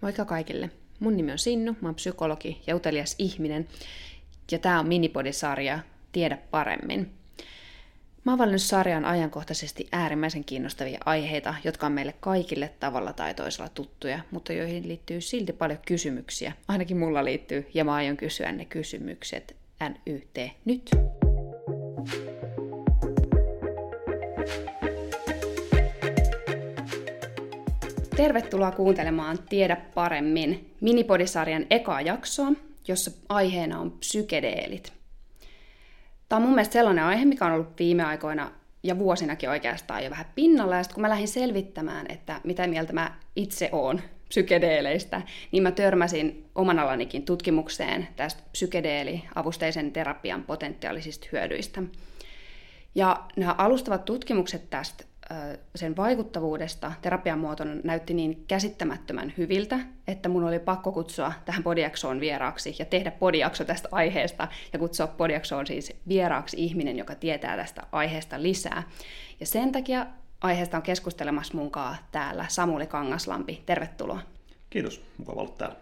Moikka kaikille. Mun nimi on Sinnu, mä oon psykologi ja utelias ihminen, ja tää on minipodisarja Tiedä paremmin. Mä oon valinnut sarjan ajankohtaisesti äärimmäisen kiinnostavia aiheita, jotka on meille kaikille tavalla tai toisella tuttuja, mutta joihin liittyy silti paljon kysymyksiä. Ainakin mulla liittyy, ja mä aion kysyä ne kysymykset NYT nyt. Tervetuloa kuuntelemaan Tiedä paremmin minipodisarjan ekaa jaksoa, jossa aiheena on psykedeelit. Tämä on mun mielestä sellainen aihe, mikä on ollut viime aikoina ja vuosinakin oikeastaan jo vähän pinnalla. Ja sitten kun mä lähdin selvittämään, että mitä mieltä mä itse oon psykedeeleistä, niin mä törmäsin oman alanikin tutkimukseen tästä psykedeeli-avusteisen terapian potentiaalisista hyödyistä. Ja nämä alustavat tutkimukset tästä sen vaikuttavuudesta terapian muotona näytti niin käsittämättömän hyviltä, että mun oli pakko kutsua tähän podiaksoon vieraaksi ja tehdä podiakso tästä aiheesta ja kutsua podiaksoon siis vieraaksi ihminen, joka tietää tästä aiheesta lisää. Ja sen takia aiheesta on keskustelemassa munkaan täällä Samuli Kangaslampi. Tervetuloa. Kiitos, mukava olla täällä.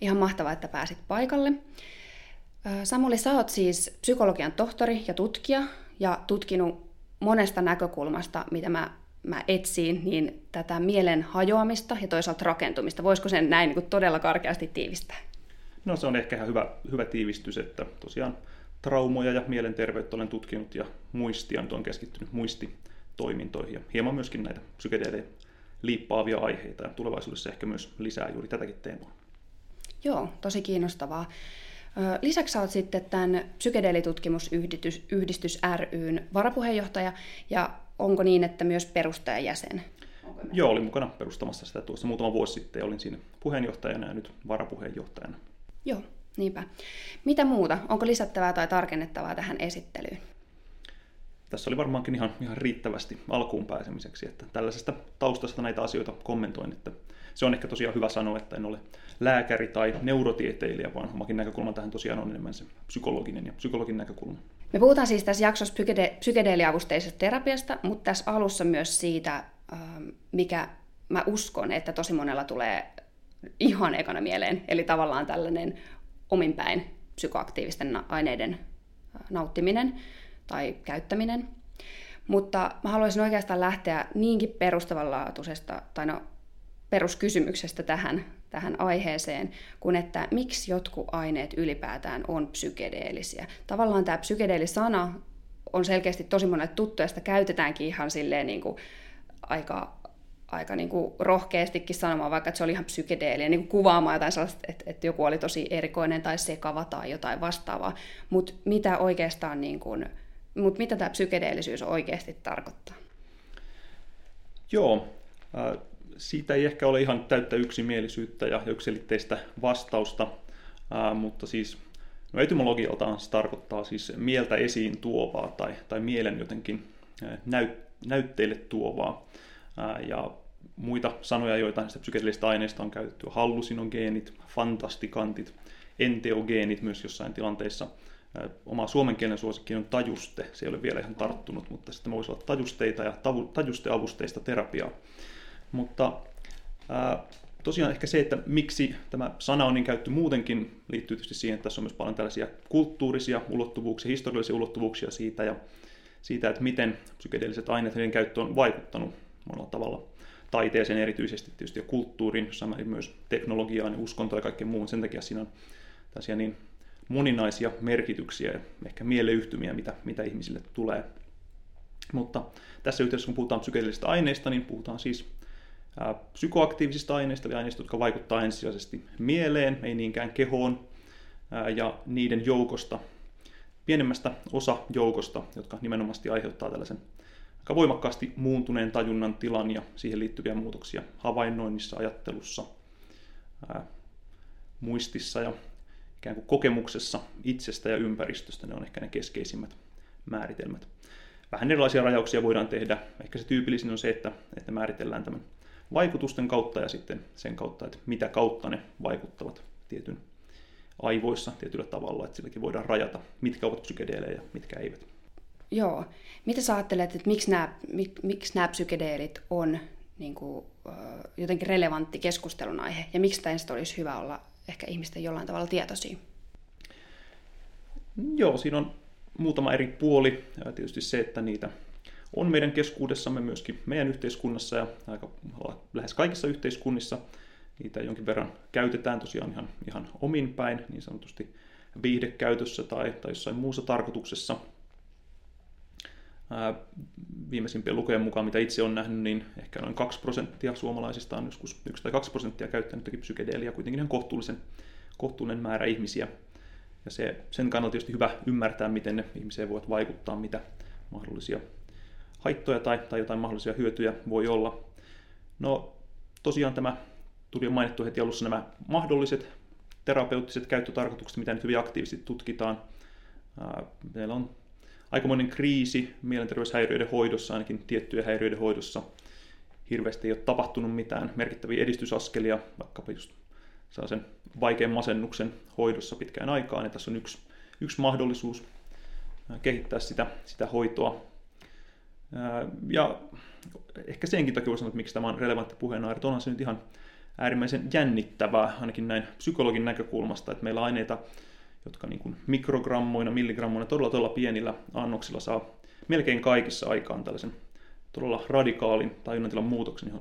Ihan mahtavaa, että pääsit paikalle. Samuli, sä oot siis psykologian tohtori ja tutkija ja tutkinut monesta näkökulmasta, mitä mä, mä etsiin, niin tätä mielen hajoamista ja toisaalta rakentumista. Voisiko sen näin niin kuin todella karkeasti tiivistää? No se on ehkä ihan hyvä, hyvä tiivistys, että tosiaan traumoja ja mielenterveyttä olen tutkinut ja muistia nyt on keskittynyt muistitoimintoihin ja hieman myöskin näitä psykedeelejä liippaavia aiheita ja tulevaisuudessa ehkä myös lisää juuri tätäkin teemaa. Joo, tosi kiinnostavaa. Lisäksi olet sitten tämän psykedeelitutkimusyhdistys ryn varapuheenjohtaja, ja onko niin, että myös perustajajäsen? Joo, olin mukana perustamassa sitä tuossa muutama vuosi sitten, olin siinä puheenjohtajana ja nyt varapuheenjohtajana. Joo, niinpä. Mitä muuta? Onko lisättävää tai tarkennettavaa tähän esittelyyn? Tässä oli varmaankin ihan, ihan riittävästi alkuun pääsemiseksi, että tällaisesta taustasta näitä asioita kommentoin, että se on ehkä tosiaan hyvä sanoa, että en ole lääkäri tai neurotieteilijä, vaan omakin näkökulma tähän tosiaan on enemmän se psykologinen ja psykologin näkökulma. Me puhutaan siis tässä jaksossa psykede- psykedeeliavusteisesta terapiasta, mutta tässä alussa myös siitä, ähm, mikä mä uskon, että tosi monella tulee ihan ekana mieleen, eli tavallaan tällainen ominpäin psykoaktiivisten aineiden äh, nauttiminen tai käyttäminen. Mutta mä haluaisin oikeastaan lähteä niinkin perustavanlaatuisesta, tai no peruskysymyksestä tähän, tähän aiheeseen, kuin että miksi jotkut aineet ylipäätään on psykedeellisiä. Tavallaan tämä psykedeelisana on selkeästi tosi monelle tuttu, ja sitä käytetäänkin ihan silleen niin kuin aika, aika niin kuin rohkeastikin sanomaan, vaikka että se oli ihan psykedeelinen, niin kuin kuvaamaan jotain sellaista, että, että joku oli tosi erikoinen tai sekava tai jotain vastaavaa. Mutta mitä oikeastaan, niin kuin, mut mitä tämä psykedeellisyys oikeasti tarkoittaa? Joo, siitä ei ehkä ole ihan täyttä yksimielisyyttä ja yksilitteistä vastausta, mutta siis no etymologialtaan se tarkoittaa siis mieltä esiin tuovaa tai, tai mielen jotenkin näyt, näytteille tuovaa. Ja muita sanoja, joita näistä psykedeellisistä aineista on käytetty, hallusinogeenit, fantastikantit, enteogeenit myös jossain tilanteissa. Oma suomenkielinen suosikki on tajuste, se ei ole vielä ihan tarttunut, mutta sitten voisi olla tajusteita ja tajusteavusteista terapiaa. Mutta ää, tosiaan ehkä se, että miksi tämä sana on niin käytetty muutenkin, liittyy tietysti siihen, että tässä on myös paljon tällaisia kulttuurisia ulottuvuuksia, historiallisia ulottuvuuksia siitä ja siitä, että miten psykedeelliset aineet ja käyttö on vaikuttanut monella tavalla taiteeseen erityisesti tietysti ja kulttuuriin, jossa myös teknologiaan ja uskontoon ja kaikkeen muuhun. Sen takia siinä on tällaisia niin moninaisia merkityksiä ja ehkä mieleyhtymiä, mitä, mitä ihmisille tulee. Mutta tässä yhteydessä, kun puhutaan psykedeellisistä aineista, niin puhutaan siis psykoaktiivisista aineista, eli aineista, jotka vaikuttavat ensisijaisesti mieleen, ei niinkään kehoon, ja niiden joukosta, pienemmästä osa joukosta, jotka nimenomaan aiheuttaa tällaisen aika voimakkaasti muuntuneen tajunnan tilan ja siihen liittyviä muutoksia havainnoinnissa, ajattelussa, muistissa ja ikään kuin kokemuksessa itsestä ja ympäristöstä. Ne on ehkä ne keskeisimmät määritelmät. Vähän erilaisia rajauksia voidaan tehdä. Ehkä se tyypillisin on se, että, että määritellään tämän vaikutusten kautta ja sitten sen kautta, että mitä kautta ne vaikuttavat tietyn aivoissa tietyllä tavalla, että silläkin voidaan rajata, mitkä ovat psykedeelejä ja mitkä eivät. Joo. Mitä sä ajattelet, että miksi nämä, mik, miksi nämä psykedeelit on niin kuin, jotenkin relevantti keskustelun aihe, ja miksi tästä olisi hyvä olla ehkä ihmisten jollain tavalla tietoisia? Joo, siinä on muutama eri puoli. Tietysti se, että niitä on meidän keskuudessamme myöskin meidän yhteiskunnassa ja aika, lähes kaikissa yhteiskunnissa. Niitä jonkin verran käytetään tosiaan ihan, ihan omin päin, niin sanotusti viihdekäytössä tai, tai jossain muussa tarkoituksessa. Viimeisimpien lukujen mukaan, mitä itse on nähnyt, niin ehkä noin 2 prosenttia suomalaisista on joskus 1 tai 2 prosenttia käyttänyt psykedeelia, kuitenkin ihan kohtuullisen, kohtuullinen määrä ihmisiä. Ja se, sen kannalta tietysti hyvä ymmärtää, miten ne ihmiseen voivat vaikuttaa, mitä mahdollisia haittoja tai, tai jotain mahdollisia hyötyjä voi olla. No tosiaan tämä tuli jo mainittu heti alussa nämä mahdolliset terapeuttiset käyttötarkoitukset, mitä nyt hyvin aktiivisesti tutkitaan. Meillä on aikamoinen kriisi mielenterveyshäiriöiden hoidossa, ainakin tiettyjen häiriöiden hoidossa. Hirveästi ei ole tapahtunut mitään merkittäviä edistysaskelia, vaikkapa just sen vaikean masennuksen hoidossa pitkään aikaan. Ja tässä on yksi, yksi mahdollisuus kehittää sitä, sitä hoitoa. Ja ehkä senkin takia voisi sanoa, että miksi tämä on relevantti puheenaihe, onhan se nyt ihan äärimmäisen jännittävää, ainakin näin psykologin näkökulmasta, että meillä aineita, jotka niin kuin mikrogrammoina, milligrammoina, todella todella pienillä annoksilla saa melkein kaikissa aikaan tällaisen todella radikaalin tajunnantilan muutoksen,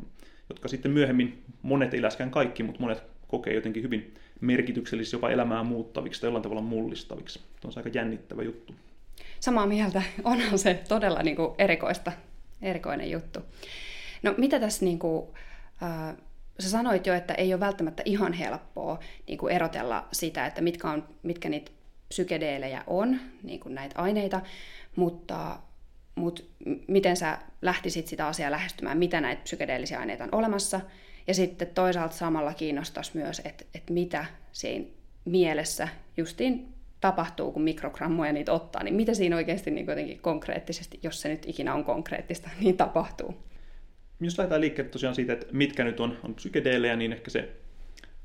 jotka sitten myöhemmin, monet ei läskään kaikki, mutta monet kokee jotenkin hyvin merkityksellisiksi, jopa elämää muuttaviksi tai jollain tavalla mullistaviksi. Tuo on aika jännittävä juttu. Samaa mieltä. Onhan se todella niin kuin erikoista, erikoinen juttu. No mitä tässä niin kuin, äh, sä sanoit jo, että ei ole välttämättä ihan helppoa niin kuin erotella sitä, että mitkä, on, mitkä niitä psykedeelejä on, niin kuin näitä aineita, mutta, mutta miten sä lähtisit sitä asiaa lähestymään, mitä näitä psykedeellisiä aineita on olemassa, ja sitten toisaalta samalla kiinnostaisi myös, että, että mitä siinä mielessä justiin tapahtuu, kun mikrogrammoja niitä ottaa, niin mitä siinä oikeasti niin konkreettisesti, jos se nyt ikinä on konkreettista, niin tapahtuu? Jos lähdetään liikkeelle tosiaan siitä, että mitkä nyt on, on psykedeelejä, niin ehkä se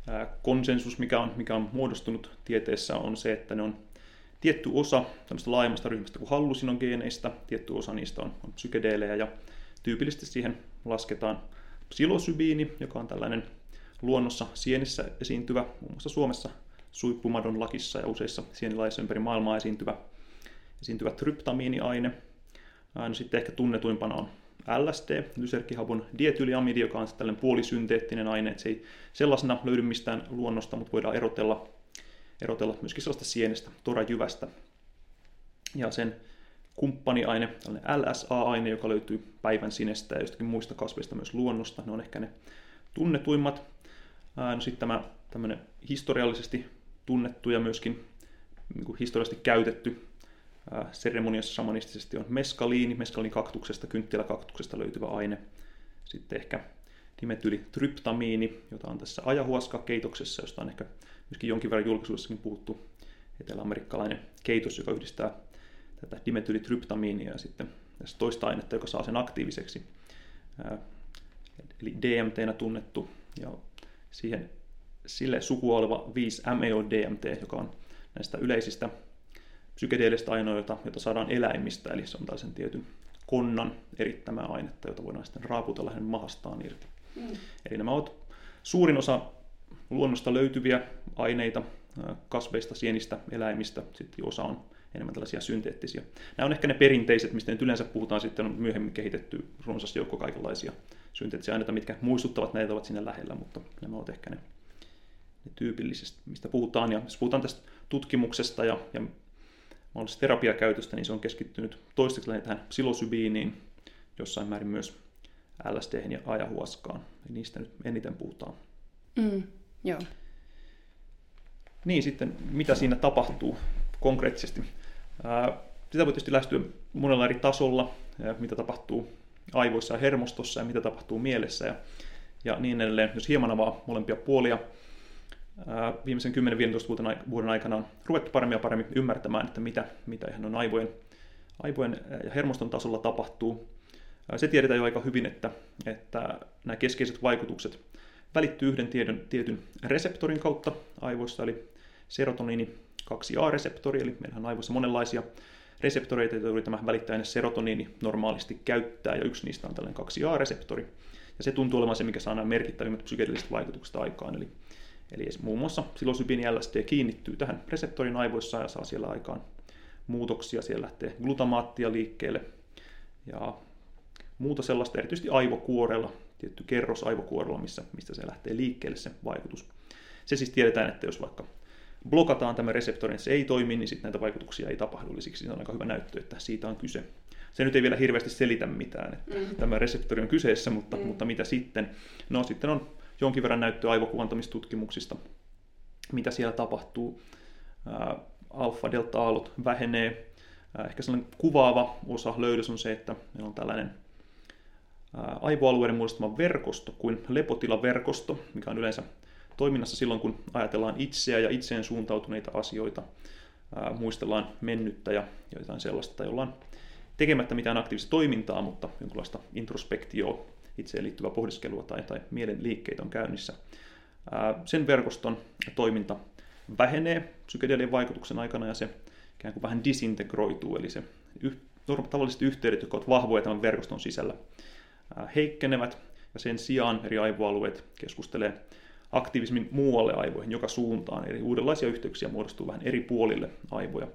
ää, konsensus, mikä on, mikä on muodostunut tieteessä, on se, että ne on tietty osa tämmöistä laajemmasta ryhmästä kuin hallusinogeeneista, tietty osa niistä on, on psykedeelejä ja tyypillisesti siihen lasketaan psilosybiini, joka on tällainen luonnossa sienissä esiintyvä, muun muassa Suomessa suippumadon lakissa ja useissa sienilaissa ympäri maailmaa esiintyvä, esiintyvä tryptamiiniaine. No sitten ehkä tunnetuimpana on LSD, lyserkkihavun dietyliamidi, joka on tällainen puolisynteettinen aine, että se ei sellaisena löydy mistään luonnosta, mutta voidaan erotella, erotella myöskin sellaista sienestä, torajyvästä. Ja sen kumppaniaine, tällainen LSA-aine, joka löytyy päivän sinestä ja jostakin muista kasveista myös luonnosta, ne on ehkä ne tunnetuimmat. No sitten tämä tämmöinen historiallisesti tunnettu ja myöskin niin historiallisesti käytetty seremoniassa samanistisesti on meskaliini, kaktuksesta, kynttiläkaktuksesta löytyvä aine. Sitten ehkä dimetylitryptamiini, jota on tässä ajahuaska-keitoksessa, josta on ehkä myöskin jonkin verran julkisuudessakin puhuttu. Etelä-amerikkalainen keitos, joka yhdistää tätä dimetylitryptamiinia ja sitten tässä toista ainetta, joka saa sen aktiiviseksi. Eli DMT tunnettu ja siihen sille sukua oleva 5-MeO-DMT, joka on näistä yleisistä psykedeellistä ainoita, joita saadaan eläimistä, eli se on tällaisen tietyn konnan erittämää ainetta, jota voidaan sitten raaputella hänen mahastaan irti. Mm. Eli nämä ovat suurin osa luonnosta löytyviä aineita, kasveista, sienistä, eläimistä, sitten osa on enemmän tällaisia synteettisiä. Nämä on ehkä ne perinteiset, mistä nyt yleensä puhutaan, sitten on myöhemmin kehitetty runsas joukko kaikenlaisia synteettisiä aineita, mitkä muistuttavat näitä ovat siinä lähellä, mutta nämä ovat ehkä ne, ne tyypilliset, mistä puhutaan. Ja jos puhutaan tästä tutkimuksesta ja, ja mahdollisesta terapiakäytöstä, niin se on keskittynyt toistaiseksi tähän psilosybiiniin, jossain määrin myös LSD ja ajahuaskaan. Eli niistä nyt eniten puhutaan. Mm, joo. Niin sitten, mitä siinä tapahtuu konkreettisesti? sitä voi tietysti lähestyä monella eri tasolla, mitä tapahtuu aivoissa ja hermostossa ja mitä tapahtuu mielessä ja, ja niin edelleen. Jos hieman avaa molempia puolia, viimeisen 10-15 vuoden aikana on ruvettu paremmin ja paremmin ymmärtämään, että mitä, mitä ihan on aivojen, aivojen ja hermoston tasolla tapahtuu. Se tiedetään jo aika hyvin, että, että nämä keskeiset vaikutukset välittyy yhden tiedon, tietyn reseptorin kautta aivoissa, eli serotoniini 2A-reseptori, eli meillähän on aivoissa monenlaisia reseptoreita, joita tämä välittäjäinen serotoniini normaalisti käyttää, ja yksi niistä on tällainen 2A-reseptori. Ja se tuntuu olemaan se, mikä saa nämä merkittävimmät psykedelliset vaikutukset aikaan. Eli, eli muun muassa psilosybin LSD kiinnittyy tähän reseptorin aivoissa ja saa siellä aikaan muutoksia. Siellä lähtee glutamaattia liikkeelle ja muuta sellaista, erityisesti aivokuorella, tietty kerros aivokuorella, missä, mistä se lähtee liikkeelle se vaikutus. Se siis tiedetään, että jos vaikka blokataan tämä reseptori, että se ei toimi, niin sitten näitä vaikutuksia ei tapahdu, eli siksi on aika hyvä näyttö, että siitä on kyse. Se nyt ei vielä hirveästi selitä mitään, että mm. tämä reseptori on kyseessä, mutta, mm. mutta mitä sitten? No sitten on jonkin verran näyttöä aivokuvantamistutkimuksista, mitä siellä tapahtuu. Alfa-delta-aallot vähenee. Ehkä sellainen kuvaava osa löydös on se, että meillä on tällainen aivoalueiden muodostama verkosto kuin lepotilaverkosto, mikä on yleensä toiminnassa silloin, kun ajatellaan itseä ja itseen suuntautuneita asioita, muistellaan mennyttä ja jotain sellaista, tai ollaan tekemättä mitään aktiivista toimintaa, mutta jonkinlaista introspektioa, itseen liittyvää pohdiskelua tai, tai mielen liikkeitä on käynnissä. sen verkoston toiminta vähenee psykedelien vaikutuksen aikana ja se ikään kuin vähän disintegroituu, eli se tavalliset yhteydet, jotka ovat vahvoja tämän verkoston sisällä, heikkenevät ja sen sijaan eri aivoalueet keskustelee aktivismin muualle aivoihin, joka suuntaan. Eli uudenlaisia yhteyksiä muodostuu vähän eri puolille aivoja.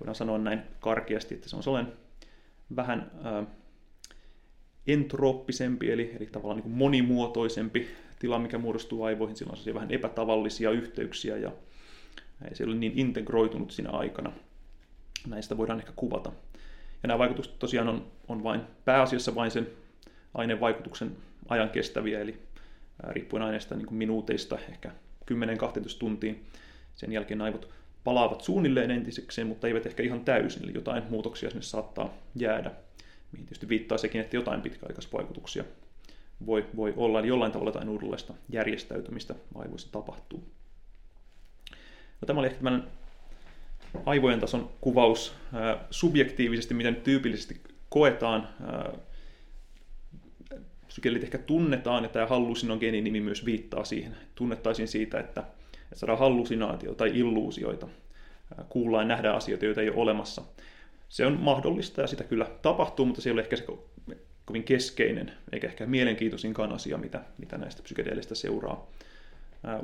Voidaan sanoa näin karkeasti, että se on sellainen vähän äh, entrooppisempi, eli, eli tavallaan niin monimuotoisempi tila, mikä muodostuu aivoihin. Silloin on vähän epätavallisia yhteyksiä ja ei se ole niin integroitunut siinä aikana. Näistä voidaan ehkä kuvata. Ja nämä vaikutukset tosiaan on, on vain pääasiassa vain sen aineen vaikutuksen ajan kestäviä, eli riippuen aineesta niin minuuteista, ehkä 10-12 tuntiin. Sen jälkeen aivot palaavat suunnilleen entisekseen, mutta eivät ehkä ihan täysin, eli jotain muutoksia sinne saattaa jäädä, mihin tietysti viittaa sekin, että jotain pitkäaikaisvaikutuksia voi, voi olla, eli jollain tavalla jotain uudenlaista järjestäytymistä aivoissa tapahtuu. No, tämä oli ehkä tämmöinen aivojen tason kuvaus subjektiivisesti, miten tyypillisesti koetaan sykelit ehkä tunnetaan, ja tämä hallusinogenin nimi myös viittaa siihen. Tunnettaisiin siitä, että, että saadaan hallusinaatio tai illuusioita. Kuullaan ja nähdään asioita, joita ei ole olemassa. Se on mahdollista ja sitä kyllä tapahtuu, mutta se ei ole ehkä se kovin keskeinen, eikä ehkä mielenkiintoisinkaan asia, mitä, mitä näistä psykedeelistä seuraa.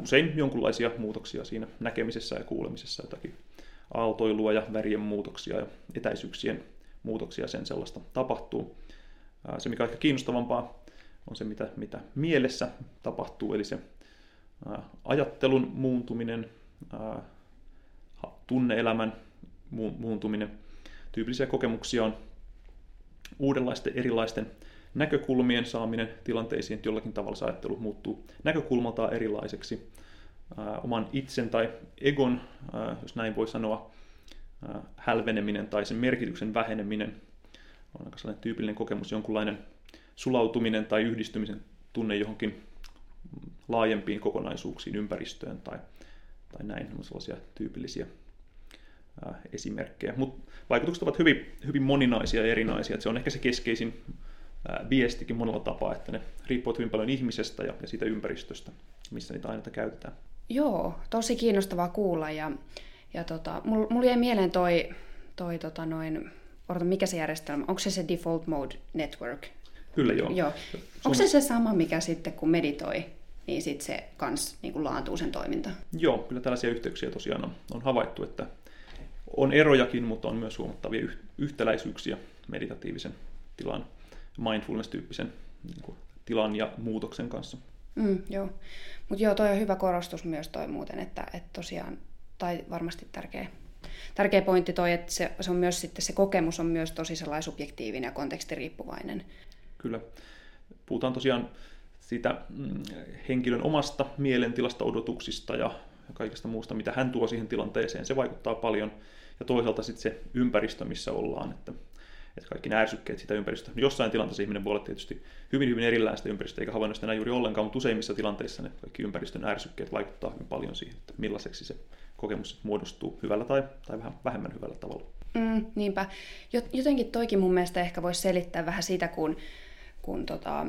Usein jonkinlaisia muutoksia siinä näkemisessä ja kuulemisessa, jotakin aaltoilua ja värien muutoksia ja etäisyyksien muutoksia sen sellaista tapahtuu. Se, mikä on ehkä kiinnostavampaa on se, mitä, mitä mielessä tapahtuu, eli se ajattelun muuntuminen, tunneelämän mu- muuntuminen. Tyypillisiä kokemuksia on uudenlaisten erilaisten näkökulmien saaminen tilanteisiin, että jollakin tavalla se ajattelu muuttuu näkökulmaltaan erilaiseksi. Oman itsen tai egon, jos näin voi sanoa, hälveneminen tai sen merkityksen väheneminen on aika sellainen tyypillinen kokemus, jonkunlainen sulautuminen tai yhdistymisen tunne johonkin laajempiin kokonaisuuksiin, ympäristöön tai, tai näin, sellaisia tyypillisiä esimerkkejä. Mutta vaikutukset ovat hyvin, hyvin moninaisia ja erinaisia. Et se on ehkä se keskeisin ää, viestikin monella tapaa, että ne riippuvat hyvin paljon ihmisestä ja, ja siitä ympäristöstä, missä niitä aineita käytetään. Joo, tosi kiinnostavaa kuulla ja, ja tota, mulla mul jäi mieleen toi, toi tota noin, odota, mikä se järjestelmä, onko se se Default Mode Network, Kyllä joo. joo. Onko se se sama, mikä sitten kun meditoi, niin sitten se kans niin kuin laantuu sen toiminta? Joo, kyllä tällaisia yhteyksiä tosiaan on, on havaittu, että on erojakin, mutta on myös huomattavia yhtäläisyyksiä meditatiivisen tilan, mindfulness-tyyppisen niin kuin, tilan ja muutoksen kanssa. Mm, joo, mutta joo, toi on hyvä korostus myös toi muuten, että, että tosiaan, tai varmasti tärkeä, tärkeä pointti toi, että se, se on myös sitten se kokemus on myös tosi sellainen subjektiivinen ja kontekstiriippuvainen kyllä puhutaan tosiaan siitä mm, henkilön omasta mielentilasta, odotuksista ja kaikesta muusta, mitä hän tuo siihen tilanteeseen. Se vaikuttaa paljon. Ja toisaalta sitten se ympäristö, missä ollaan. Että, että kaikki nämä ärsykkeet sitä ympäristöä. Jossain tilanteessa ihminen voi olla tietysti hyvin, hyvin erilaista ympäristöä, eikä havainnoista enää juuri ollenkaan, mutta useimmissa tilanteissa ne kaikki ympäristön ärsykkeet vaikuttaa hyvin paljon siihen, että millaiseksi se kokemus muodostuu hyvällä tai, tai vähän vähemmän hyvällä tavalla. Mm, niinpä. Jotenkin toikin mun mielestä ehkä voisi selittää vähän sitä, kun kun, tota,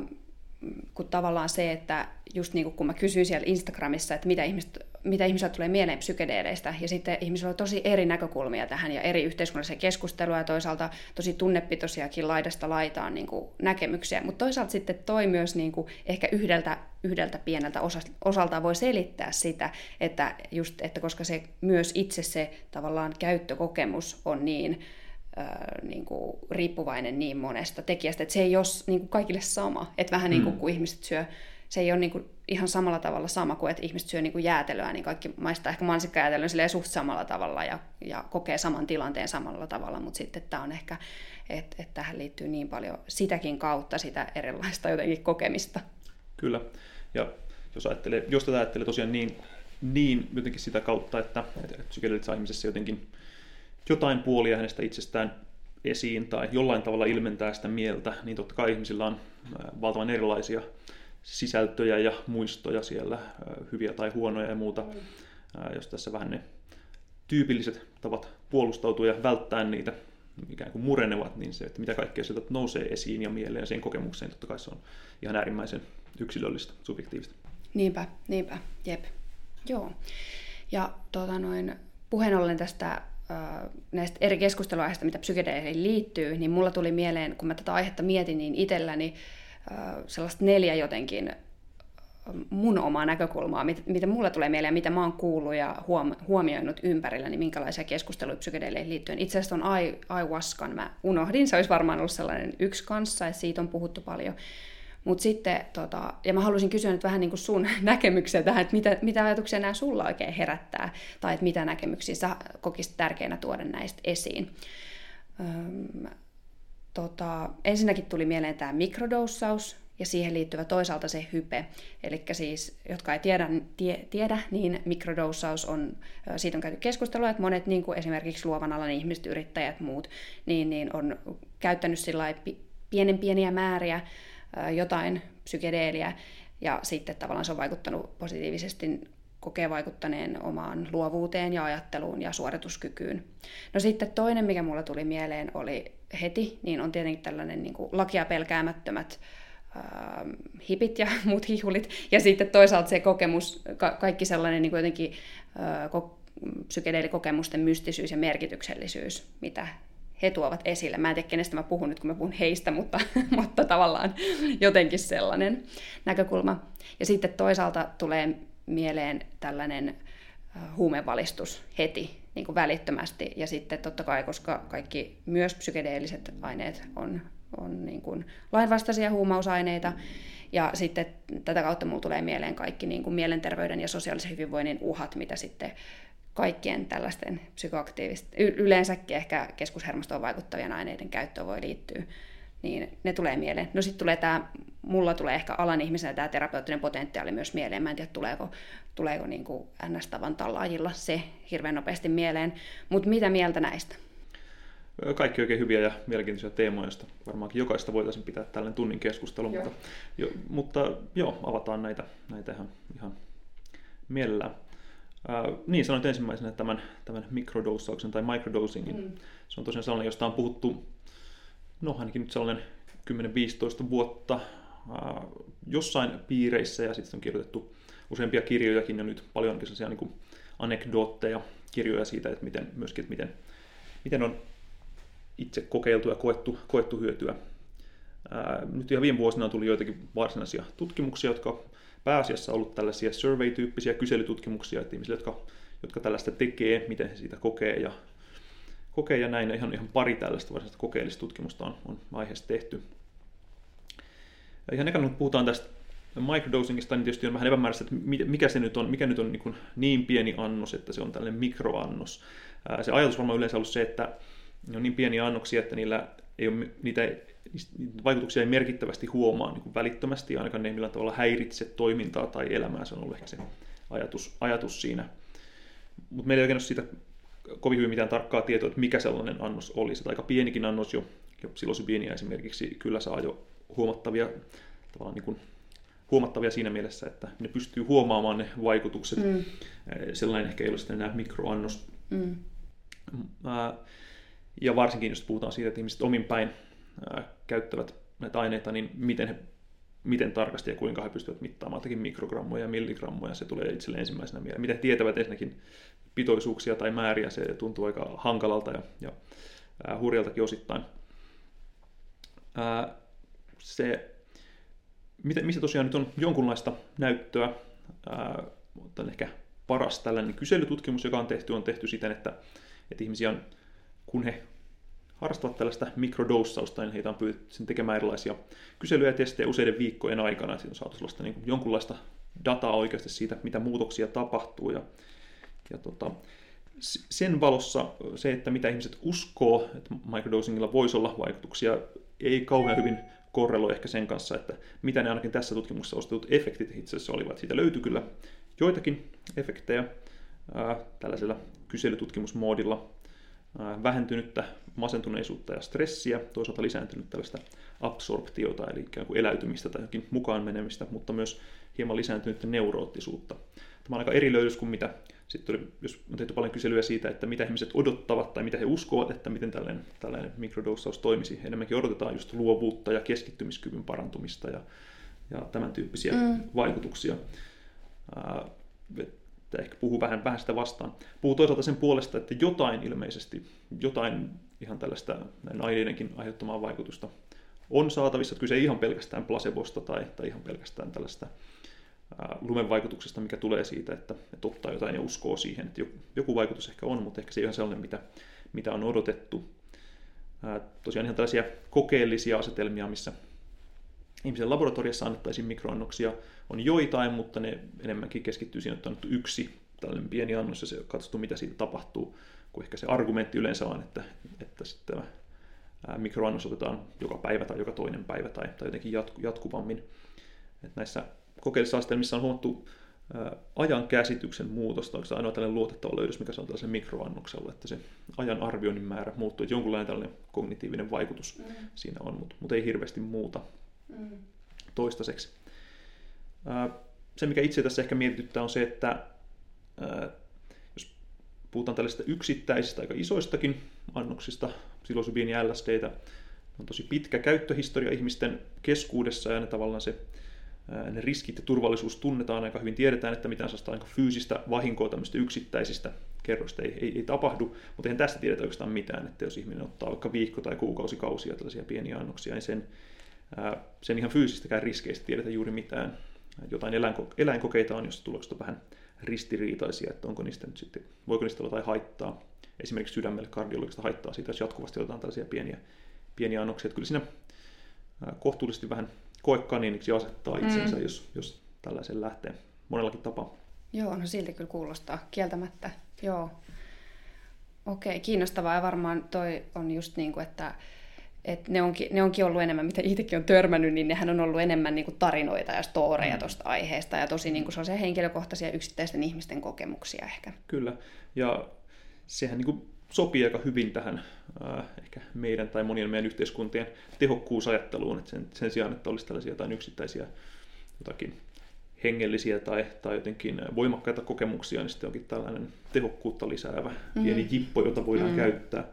kun tavallaan se, että just niin kuin kun mä kysyin siellä Instagramissa, että mitä ihmiset mitä ihmisillä tulee mieleen psykedeeleistä, ja sitten ihmisillä on tosi eri näkökulmia tähän ja eri yhteiskunnallisia keskustelua ja toisaalta tosi tunnepitoisiakin laidasta laitaan niin kuin näkemyksiä, mutta toisaalta sitten toi myös niin kuin ehkä yhdeltä, yhdeltä pieneltä osalta voi selittää sitä, että, just, että koska se myös itse se tavallaan käyttökokemus on niin, niin kuin riippuvainen niin monesta tekijästä, että se ei ole niin kuin kaikille sama, että vähän niin kuin mm. kun ihmiset syö se ei ole niin kuin ihan samalla tavalla sama kuin, että ihmiset syö niin kuin jäätelöä, niin kaikki maistaa ehkä mansikkajäätelöä silleen suht samalla tavalla ja, ja kokee saman tilanteen samalla tavalla, mutta sitten tämä on ehkä, että, että tähän liittyy niin paljon sitäkin kautta sitä erilaista jotenkin kokemista. Kyllä, ja jos, ajattelee, jos tätä ajattelee tosiaan niin, niin jotenkin sitä kautta, että, että psykedelit saa ihmisessä jotenkin jotain puolia hänestä itsestään esiin tai jollain tavalla ilmentää sitä mieltä, niin totta kai ihmisillä on valtavan erilaisia sisältöjä ja muistoja siellä, hyviä tai huonoja ja muuta. Jos tässä vähän ne tyypilliset tavat puolustautua ja välttää niitä ikään kuin murenevat, niin se, että mitä kaikkea sieltä nousee esiin ja mieleen ja siihen kokemukseen, totta kai se on ihan äärimmäisen yksilöllistä, subjektiivista. Niinpä, niinpä, jep. Joo. Ja tuota noin, puheen ollen tästä näistä eri keskusteluaiheista, mitä psykedeleihin liittyy, niin mulla tuli mieleen, kun mä tätä aihetta mietin, niin itselläni sellaista neljä jotenkin mun omaa näkökulmaa, mitä, mulle tulee mieleen, mitä mä oon kuullut ja huom, huomioinut ympärillä, niin minkälaisia keskusteluja psykedeleihin liittyen. Itse asiassa on ayahuascan mä unohdin, se olisi varmaan ollut sellainen yksi kanssa, että siitä on puhuttu paljon. Mutta sitten, tota, ja mä haluaisin kysyä nyt vähän niin kuin sun näkemyksiä tähän, että mitä, mitä ajatuksia nämä sulla oikein herättää, tai että mitä näkemyksiä sä kokisit tärkeänä tuoda näistä esiin. Öm, tota, ensinnäkin tuli mieleen tämä mikrodoussaus ja siihen liittyvä toisaalta se hype. Eli siis, jotka ei tiedä, tie, tiedä niin mikrodoussaus on, siitä on käyty keskustelua, että monet niin kuin esimerkiksi luovan alan ihmiset, yrittäjät muut, niin, niin on käyttänyt pienen pieniä määriä jotain psykedeeliä, ja sitten tavallaan se on vaikuttanut positiivisesti kokee vaikuttaneen omaan luovuuteen ja ajatteluun ja suorituskykyyn. No sitten toinen, mikä mulle tuli mieleen, oli heti, niin on tietenkin tällainen niin kuin lakia pelkäämättömät äh, hipit ja muut hihulit. Ja sitten toisaalta se kokemus, ka- kaikki sellainen niin kuin jotenkin äh, ko- psykedeelikokemusten mystisyys ja merkityksellisyys, mitä he tuovat esille. Mä en tiedä, kenestä mä puhun nyt, kun mä puhun heistä, mutta, mutta tavallaan jotenkin sellainen näkökulma. Ja sitten toisaalta tulee mieleen tällainen huumevalistus heti niin kuin välittömästi. Ja sitten totta kai, koska kaikki myös psykedeelliset aineet on, on niin kuin lainvastaisia huumausaineita, ja sitten tätä kautta mulla tulee mieleen kaikki niin kuin mielenterveyden ja sosiaalisen hyvinvoinnin uhat, mitä sitten kaikkien tällaisten psykoaktiivisten, yleensäkin ehkä keskushermostoon vaikuttavien aineiden käyttöön voi liittyä niin ne tulee mieleen. No sitten tulee tämä, mulla tulee ehkä alan ihmisenä tämä terapeuttinen potentiaali myös mieleen. Mä en tiedä, tuleeko, tuleeko niin kuin NS-tavan tallaajilla se hirveän nopeasti mieleen. Mutta mitä mieltä näistä? Kaikki oikein hyviä ja mielenkiintoisia teemoja, joista varmaankin jokaista voitaisiin pitää tällainen tunnin keskustelu, joo. mutta, jo, mutta joo, avataan näitä, näitä ihan, ihan mielellään. Äh, niin, sanoit ensimmäisenä tämän, tämän mikrodosauksen tai microdosingin. Mm. Se on tosiaan sellainen, josta on puhuttu no ainakin nyt sellainen 10-15 vuotta ää, jossain piireissä ja sitten on kirjoitettu useampia kirjojakin ja nyt paljonkin sellaisia niin kuin anekdootteja, kirjoja siitä, että miten, myöskin, että miten, miten on itse kokeiltu ja koettu, koettu hyötyä. Ää, nyt ihan viime vuosina on tullut joitakin varsinaisia tutkimuksia, jotka pääasiassa ollut tällaisia survey-tyyppisiä kyselytutkimuksia, että ihmisille, jotka, jotka tällaista tekee, miten he siitä kokee ja kokee ja näin. Ihan, ihan pari tällaista varsinaista kokeellista tutkimusta on, on aiheesta tehty. Ja ihan ekana, kun puhutaan tästä microdosingista, niin tietysti on vähän epämääräistä, että mikä se nyt on, mikä nyt on niin, niin pieni annos, että se on tällainen mikroannos. Se ajatus varmaan yleensä ollut se, että ne on niin pieniä annoksia, että niillä ei ole, niitä, niitä vaikutuksia ei merkittävästi huomaa niin kuin välittömästi, ainakaan ne ei millään tavalla häiritse toimintaa tai elämää, se on ollut ehkä se ajatus, ajatus siinä. Mutta meillä ei oikein ole siitä kovin hyvin mitään tarkkaa tietoa, että mikä sellainen annos olisi. Aika pienikin annos jo, jo psilosybiiniä esimerkiksi kyllä saa jo huomattavia, tavallaan niin kuin, huomattavia siinä mielessä, että ne pystyy huomaamaan ne vaikutukset. Mm. Sellainen ehkä ei ole sitten enää mikroannos. Mm. Ja varsinkin jos puhutaan siitä, että ihmiset omin päin käyttävät näitä aineita, niin miten he miten tarkasti ja kuinka he pystyvät mittaamaan jotakin mikrogrammoja ja milligrammoja, se tulee itselle ensimmäisenä mieleen. Miten tietävät ensinnäkin pitoisuuksia tai määriä, se tuntuu aika hankalalta ja, ja ää, hurjaltakin osittain. Ää, se, missä tosiaan nyt on jonkunlaista näyttöä, ää, mutta ehkä paras tällainen kyselytutkimus, joka on tehty, on tehty siten, että, että ihmisiä on, kun he harrastavat tällaista mikrodoussausta, niin heitä on pyydetty tekemään erilaisia kyselyjä ja testejä useiden viikkojen aikana. Siitä on saatu sellaista niin kuin jonkunlaista dataa oikeasti siitä, mitä muutoksia tapahtuu. Ja, ja tota, sen valossa se, että mitä ihmiset uskoo, että microdosingilla voisi olla vaikutuksia, ei kauhean hyvin korreloi ehkä sen kanssa, että mitä ne ainakin tässä tutkimuksessa ostetut efektit itse asiassa olivat. Siitä löytyi kyllä joitakin efektejä ää, tällaisella kyselytutkimusmoodilla, vähentynyttä masentuneisuutta ja stressiä, toisaalta lisääntynyt tällaista absorptiota, eli ikään kuin eläytymistä tai jokin mukaan menemistä, mutta myös hieman lisääntynyttä neuroottisuutta. Tämä on aika eri löydös kuin mitä sitten oli, jos on tehty paljon kyselyä siitä, että mitä ihmiset odottavat tai mitä he uskovat, että miten tällainen, tällainen mikrodossaus toimisi. Enemmänkin odotetaan just luovuutta ja keskittymiskyvyn parantumista ja, ja tämän tyyppisiä mm. vaikutuksia. Äh, että ehkä puhuu vähän, vähän sitä vastaan. Puhuu toisaalta sen puolesta, että jotain ilmeisesti, jotain ihan tällaista näin aineidenkin aiheuttamaa vaikutusta on saatavissa. Että kyse ei ihan pelkästään placebosta tai, tai ihan pelkästään tällaista lumen vaikutuksesta, mikä tulee siitä, että, että ottaa jotain ja uskoo siihen, että joku vaikutus ehkä on, mutta ehkä se ei ole sellainen, mitä, mitä on odotettu. Tosiaan ihan tällaisia kokeellisia asetelmia, missä ihmisen laboratoriossa annettaisiin mikroannoksia, on joitain, mutta ne enemmänkin keskittyy siihen, että on yksi tällainen pieni annos ja se katsottu, mitä siitä tapahtuu, kun ehkä se argumentti yleensä on, että, että sitten tämä mikroannos otetaan joka päivä tai joka toinen päivä tai, tai jotenkin jatku, jatkuvammin. Että näissä kokeellisissa asetelmissa on huomattu ajan käsityksen muutosta, onko se ainoa tällainen luotettava löydös, mikä se on tällaisen mikroannoksella, että se ajan arvioinnin määrä muuttuu, että jonkunlainen tällainen kognitiivinen vaikutus mm. siinä on, mutta, mutta ei hirveästi muuta mm. toistaiseksi. Se, mikä itse tässä ehkä mietityttää, on se, että jos puhutaan tällaisista yksittäisistä, aika isoistakin annoksista, psilosybiin ja LSDtä, on tosi pitkä käyttöhistoria ihmisten keskuudessa ja ne tavallaan se ne riskit ja turvallisuus tunnetaan aika hyvin. Tiedetään, että mitään sellaista fyysistä vahinkoa tämmöistä yksittäisistä kerroista ei, ei, ei tapahdu, mutta eihän tästä tiedetä oikeastaan mitään, että jos ihminen ottaa vaikka viikko- tai kuukausikausia tällaisia pieniä annoksia, niin sen, sen ihan fyysistäkään riskeistä tiedetä juuri mitään. Jotain eläinko- eläinkokeita on, jossa tulokset on vähän ristiriitaisia, että onko niistä nyt sitten, voiko niistä olla jotain haittaa, esimerkiksi sydämelle kardiologista haittaa siitä, jos jatkuvasti otetaan tällaisia pieniä, pieniä annoksia. Että kyllä siinä kohtuullisesti vähän koekaniiniksi asettaa itsensä, mm. jos, jos tällaisen lähtee monellakin tapaa. Joo, no silti kyllä kuulostaa kieltämättä. Joo. Okei, kiinnostavaa ja varmaan toi on just niin kuin, että et ne, onkin, ne onkin ollut enemmän, mitä itsekin on törmännyt, niin nehän on ollut enemmän niin kuin tarinoita ja storeja mm. tuosta aiheesta ja tosi niin kuin sellaisia henkilökohtaisia yksittäisten ihmisten kokemuksia ehkä. Kyllä, ja sehän niin kuin sopii aika hyvin tähän äh, ehkä meidän tai monien meidän yhteiskuntien tehokkuusajatteluun, että sen, sen sijaan, että olisi tällaisia jotain yksittäisiä jotakin hengellisiä tai, tai jotenkin voimakkaita kokemuksia, niin sitten onkin tällainen tehokkuutta lisäävä mm-hmm. pieni jippo, jota voidaan mm-hmm. käyttää.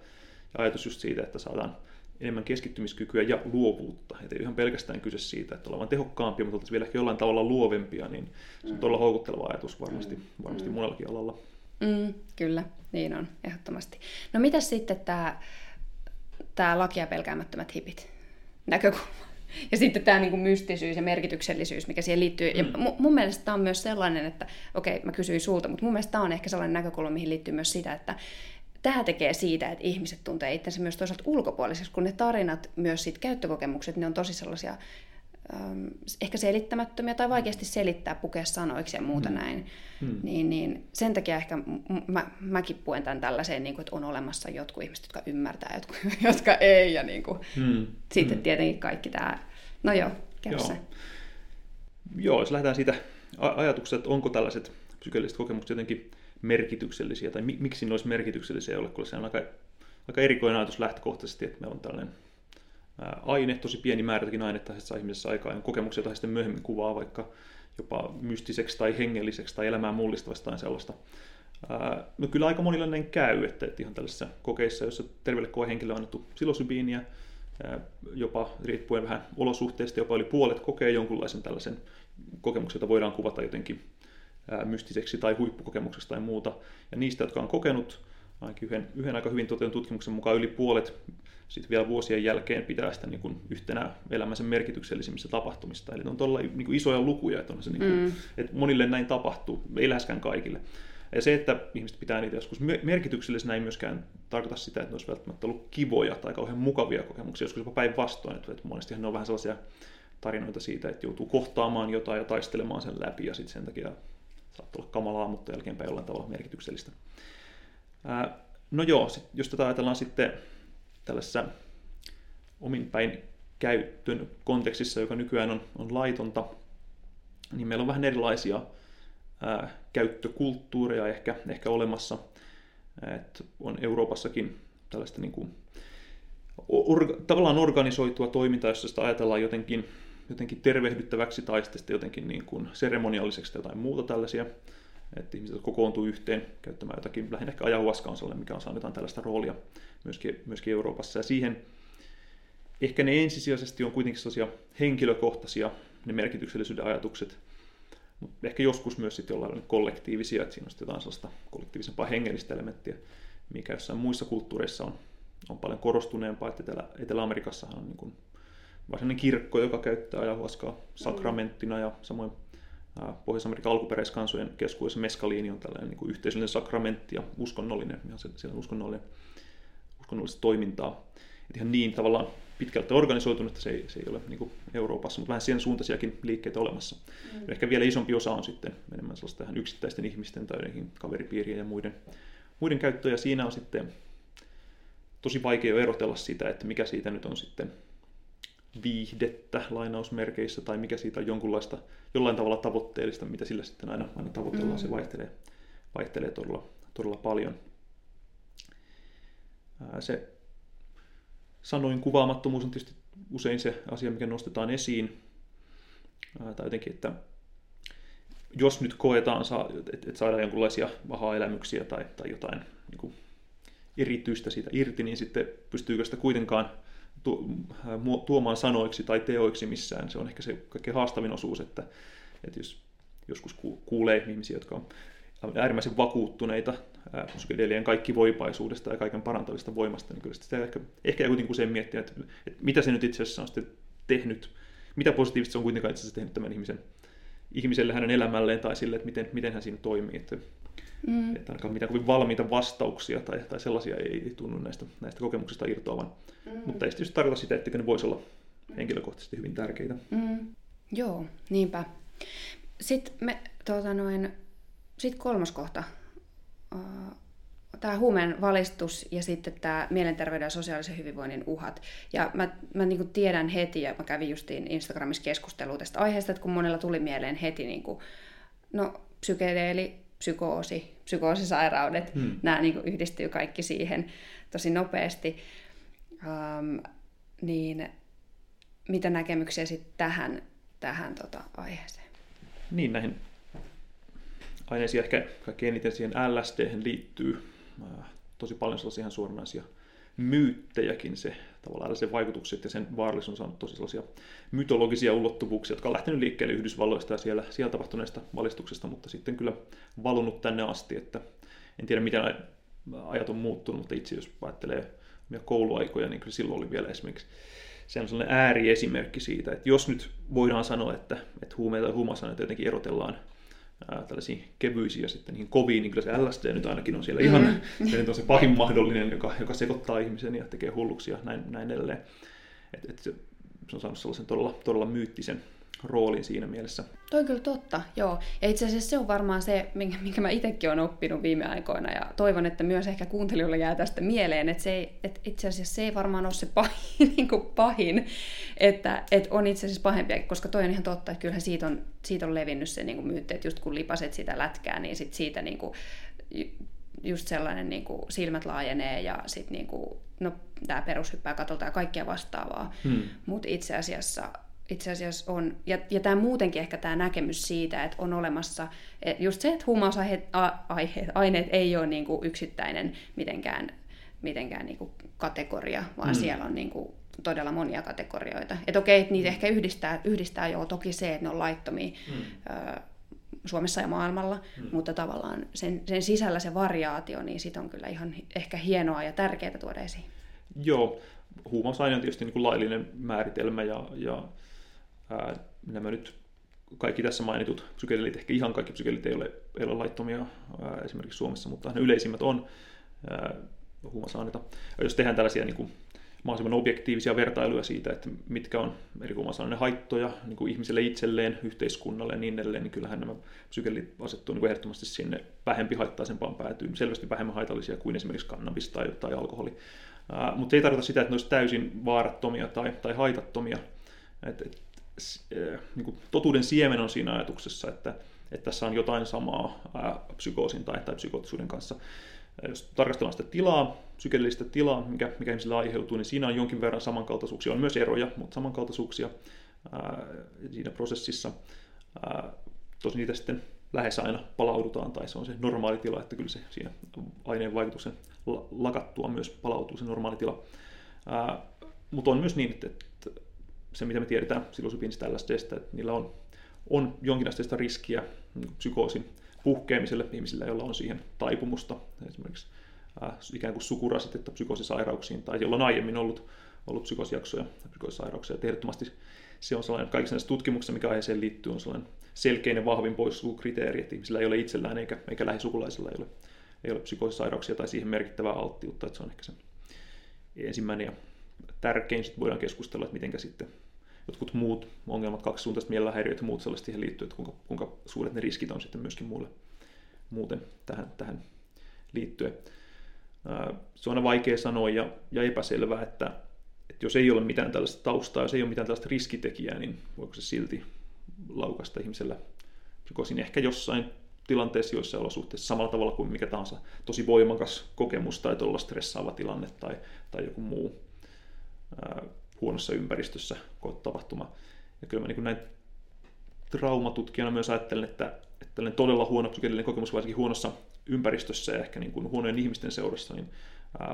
Ja ajatus just siitä, että saadaan enemmän keskittymiskykyä ja luovuutta. Että ei ihan pelkästään kyse siitä, että ollaan tehokkaampia, mutta oltaisiin vielä jollain tavalla luovempia, niin se on todella houkutteleva ajatus varmasti, mm. varmasti monellakin alalla. Mm, kyllä, niin on, ehdottomasti. No mitä sitten tämä, tämä lakia pelkäämättömät hipit näkökulma? Ja sitten tämä niin kuin mystisyys ja merkityksellisyys, mikä siihen liittyy. Mm. Ja mun mielestä tämä on myös sellainen, että okei, okay, mä kysyin sulta, mutta mun mielestä tämä on ehkä sellainen näkökulma, mihin liittyy myös sitä, että tämä tekee siitä, että ihmiset tuntee itsensä myös toisaalta ulkopuoliseksi, kun ne tarinat, myös siitä käyttökokemukset, ne on tosi sellaisia ähm, ehkä selittämättömiä tai vaikeasti selittää, pukea sanoiksi ja muuta mm. näin. Mm. Niin, niin sen takia ehkä mä, mäkin puen tämän tällaiseen, niin kuin, että on olemassa jotkut ihmiset, jotka ymmärtää, jotkut, jotka ei. Ja niin kuin, mm. sitten mm. tietenkin kaikki tämä, no joo, käy joo. se. Joo, jos lähdetään siitä ajatuksesta, että onko tällaiset psykeelliset kokemukset jotenkin merkityksellisiä, tai miksi ne olisi merkityksellisiä ole, kun se on aika, aika erikoinen ajatus lähtökohtaisesti, että meillä on tällainen aine, tosi pieni määrätäkin ainetta, että saa ihmisessä aikaa, ja kokemuksia tai sitten myöhemmin kuvaa vaikka jopa mystiseksi tai hengelliseksi tai elämään mullistavasta tai sellaista. No kyllä aika monille näin käy, että, että ihan tällaisissa kokeissa, jossa terveelle koehenkilölle on annettu psilosybiiniä, jopa riippuen vähän olosuhteista, jopa yli puolet kokee jonkunlaisen tällaisen kokemuksen, jota voidaan kuvata jotenkin mystiseksi tai huippukokemukseksi tai muuta. Ja niistä, jotka on kokenut, ainakin yhden, yhden aika hyvin toteutetun tutkimuksen mukaan yli puolet sitten vielä vuosien jälkeen pitää sitä niin kuin yhtenä elämänsä merkityksellisimmistä tapahtumista. Eli on todella niin kuin isoja lukuja, että, on se niin kuin, mm. että monille näin tapahtuu, ei läheskään kaikille. Ja se, että ihmiset pitää niitä joskus merkityksellisenä, ei myöskään tarkoita sitä, että ne olisi välttämättä ollut kivoja tai kauhean mukavia kokemuksia, joskus jopa päinvastoin. Että monestihan ne on vähän sellaisia tarinoita siitä, että joutuu kohtaamaan jotain ja taistelemaan sen läpi, ja sitten sen takia saattaa olla kamalaa, mutta jälkeenpäin jollain tavalla merkityksellistä. Ää, no joo, sit, jos tätä ajatellaan sitten tällaisessa ominpäin käyttön kontekstissa, joka nykyään on, on laitonta, niin meillä on vähän erilaisia ää, käyttökulttuureja ehkä, ehkä olemassa. Et on Euroopassakin tällaista niin kuin, orga, tavallaan organisoitua toimintaa, jossa sitä ajatellaan jotenkin, jotenkin tervehdyttäväksi tai sitten jotenkin niin kuin seremonialliseksi tai jotain muuta tällaisia. Että ihmiset kokoontuu yhteen käyttämään jotakin, lähinnä ehkä ajahuaska on sellainen, mikä on saanut jotain tällaista roolia myöskin, myöskin Euroopassa. Ja siihen ehkä ne ensisijaisesti on kuitenkin sellaisia henkilökohtaisia, ne merkityksellisyyden ajatukset, mutta ehkä joskus myös sitten jollain kollektiivisia, että siinä on jotain sellaista kollektiivisempaa hengellistä elementtiä, mikä jossain muissa kulttuureissa on, on paljon korostuneempaa, että Etelä, Etelä-Amerikassahan on niin kuin varsinainen kirkko, joka käyttää ajahuaskaa sakramenttina ja samoin Pohjois-Amerikan alkuperäiskansojen keskuudessa meskaliini on tällainen niin kuin yhteisöllinen sakramentti ja uskonnollinen, ihan siellä uskonnollinen, uskonnollista toimintaa. Et ihan niin tavallaan pitkälti organisoitunut, että se ei, se ei ole niin kuin Euroopassa, mutta vähän siihen suuntaisiakin liikkeitä olemassa. Mm. Ehkä vielä isompi osa on sitten enemmän sellaista tähän yksittäisten ihmisten tai jotenkin kaveripiirien ja muiden, muiden käyttöä, ja siinä on sitten tosi vaikea erotella sitä, että mikä siitä nyt on sitten viihdettä lainausmerkeissä tai mikä siitä on jonkunlaista, jollain tavalla tavoitteellista, mitä sillä sitten aina, aina tavoitellaan, mm. se vaihtelee, vaihtelee todella, todella paljon. Se sanoin kuvaamattomuus on tietysti usein se asia, mikä nostetaan esiin. Tai jotenkin, että jos nyt koetaan, että saadaan jonkinlaisia vahaa-elämyksiä tai, tai jotain niin kuin erityistä siitä irti, niin sitten pystyykö sitä kuitenkaan tuomaan sanoiksi tai teoiksi missään. Se on ehkä se kaikkein haastavin osuus, että, että jos joskus kuulee ihmisiä, jotka on äärimmäisen vakuuttuneita psykedelien kaikki voipaisuudesta ja kaiken parantavista voimasta, niin kyllä sitä ehkä, ehkä kuitenkin usein miettiä, että, että mitä se nyt itse asiassa on sitten tehnyt, mitä positiivista se on kuitenkaan itse asiassa tehnyt tämän ihmisen, ihmiselle hänen elämälleen tai sille, että miten, miten hän siinä toimii. Että, mm. että ainakaan mitään kovin valmiita vastauksia tai, tai sellaisia ei, tunnu näistä, näistä kokemuksista irtoavan. Mm. Mutta ei tietysti tarkoita sitä, että ne voisi olla henkilökohtaisesti hyvin tärkeitä. Mm. Joo, niinpä. Sitten me, tuota noin, sit kolmas kohta, tämä huumeen valistus ja sitten tämä mielenterveyden ja sosiaalisen hyvinvoinnin uhat. Ja mä, mä niin tiedän heti, ja mä kävin justiin Instagramissa keskustelua tästä aiheesta, että kun monella tuli mieleen heti, niin kuin, no psykedeeli, psykoosi, psykoosisairaudet, hmm. nämä niin yhdistyy kaikki siihen tosi nopeasti. Um, niin mitä näkemyksiä sitten tähän, tähän tota, aiheeseen? Niin, näihin aineisiin ehkä kaikkein eniten siihen LSD liittyy äh, tosi paljon sellaisia ihan suoranaisia myyttejäkin se tavallaan se vaikutukset ja sen vaarallisuus on saanut tosi sellaisia mytologisia ulottuvuuksia, jotka on lähtenyt liikkeelle Yhdysvalloista ja siellä, siellä tapahtuneesta valistuksesta, mutta sitten kyllä valunut tänne asti, että en tiedä miten ajat on muuttunut, mutta itse jos ajattelee kouluaikoja, niin kyllä silloin oli vielä esimerkiksi se on sellainen ääriesimerkki siitä, että jos nyt voidaan sanoa, että, että huumeita ja huumausaineita jotenkin erotellaan ää, tällaisiin kevyisiin ja sitten niihin koviin, niin kyllä se LSD nyt ainakin on siellä mm. ihan se nyt on se pahin mahdollinen, joka, joka sekoittaa ihmisen ja tekee hulluksia näin, näin edelleen. Et, et se, se on saanut sellaisen todella, todella myyttisen roolin siinä mielessä. Toi on kyllä totta, joo. Ja itse asiassa se on varmaan se, minkä, minkä mä itsekin olen oppinut viime aikoina, ja toivon, että myös ehkä kuuntelijoilla jää tästä mieleen, että, se ei, että itse asiassa se ei varmaan ole se pahin, niin kuin pahin että, että on itse asiassa pahempia, koska toi on ihan totta, että kyllähän siitä on, siitä on levinnyt se niin kuin myytti, että just kun lipaset sitä lätkää, niin sit siitä niin kuin, just sellainen niin kuin silmät laajenee ja sitten niin kuin, no, tämä perushyppää katolta ja kaikkea vastaavaa. Hmm. Mutta itse asiassa itse asiassa on, ja, ja tämä muutenkin ehkä tämä näkemys siitä, että on olemassa et just se, että huumausaineet ei ole niin kuin yksittäinen mitenkään, mitenkään niin kuin kategoria, vaan mm. siellä on niin kuin todella monia kategorioita. Että okei, että niitä mm. ehkä yhdistää, yhdistää jo toki se, että ne on laittomia mm. ö, Suomessa ja maailmalla, mm. mutta tavallaan sen, sen sisällä se variaatio, niin sit on kyllä ihan ehkä hienoa ja tärkeää tuoda esiin. Joo, huumausaine on tietysti niin kuin laillinen määritelmä ja, ja ää, nämä nyt kaikki tässä mainitut psykedelit, ehkä ihan kaikki psykedelit ei ole, ei ole laittomia ää, esimerkiksi Suomessa, mutta ne yleisimmät on huumausaineita. Jos tehdään tällaisia niin kuin, mahdollisimman objektiivisia vertailuja siitä, että mitkä on eri huumausaineiden haittoja niin kuin ihmiselle itselleen, yhteiskunnalle ja niin edelleen, niin kyllähän nämä psykedelit asettuu niin ehdottomasti sinne vähempi haittaisempaan päätyyn, selvästi vähemmän haitallisia kuin esimerkiksi kannabis tai, tai alkoholi. Ää, mutta ei tarkoita sitä, että ne olisi täysin vaarattomia tai, tai haitattomia. Et, et, niin kuin totuuden siemen on siinä ajatuksessa, että, että tässä on jotain samaa psykoosin tai, tai psykoottisuuden kanssa. Jos tarkastellaan sitä tilaa, psykedeellistä tilaa, mikä, mikä ihmisillä aiheutuu, niin siinä on jonkin verran samankaltaisuuksia. On myös eroja, mutta samankaltaisuuksia ää, siinä prosessissa. Ää, tosin niitä sitten lähes aina palaudutaan, tai se on se normaali tila, että kyllä se siinä aineen vaikutuksen lakattua myös palautuu se normaali tila. Mutta on myös niin, että se mitä me tiedetään psilosybinistä LSDstä, että niillä on, on jonkinasteista riskiä psykoosin puhkeamiselle ihmisillä, joilla on siihen taipumusta, esimerkiksi äh, ikään kuin sukurasitetta psykoosisairauksiin, tai jolla on aiemmin ollut, ollut psykoosijaksoja ja psykoosisairauksia. Ja ehdottomasti se on sellainen, kaikissa näissä tutkimuksissa, mikä aiheeseen liittyy, on sellainen selkeinen vahvin poissulkukriteeri, että ihmisillä ei ole itsellään eikä, eikä lähisukulaisilla ei ole, ei ole psykoosisairauksia tai siihen merkittävää alttiutta, että se on ehkä se ensimmäinen ja tärkein, sitten voidaan keskustella, että miten sitten jotkut muut ongelmat, kaksisuuntaiset mielenhäiriöt ja muut sellaiset siihen liittyy, että kuinka, kuinka suuret ne riskit on sitten myöskin muulle muuten tähän, tähän liittyen. Se on aina vaikea sanoa ja, ja epäselvää, että, että jos ei ole mitään tällaista taustaa, jos ei ole mitään tällaista riskitekijää, niin voiko se silti laukasta ihmisellä psykosin ehkä jossain tilanteessa, joissa olosuhteissa samalla tavalla kuin mikä tahansa tosi voimakas kokemus tai tuolla stressaava tilanne tai, tai joku muu huonossa ympäristössä tapahtuma. Ja kyllä mä niin näin traumatutkijana myös ajattelen, että, että tällainen todella huono psykedeellinen kokemus, varsinkin huonossa ympäristössä ja ehkä niin kuin huonojen ihmisten seurassa, niin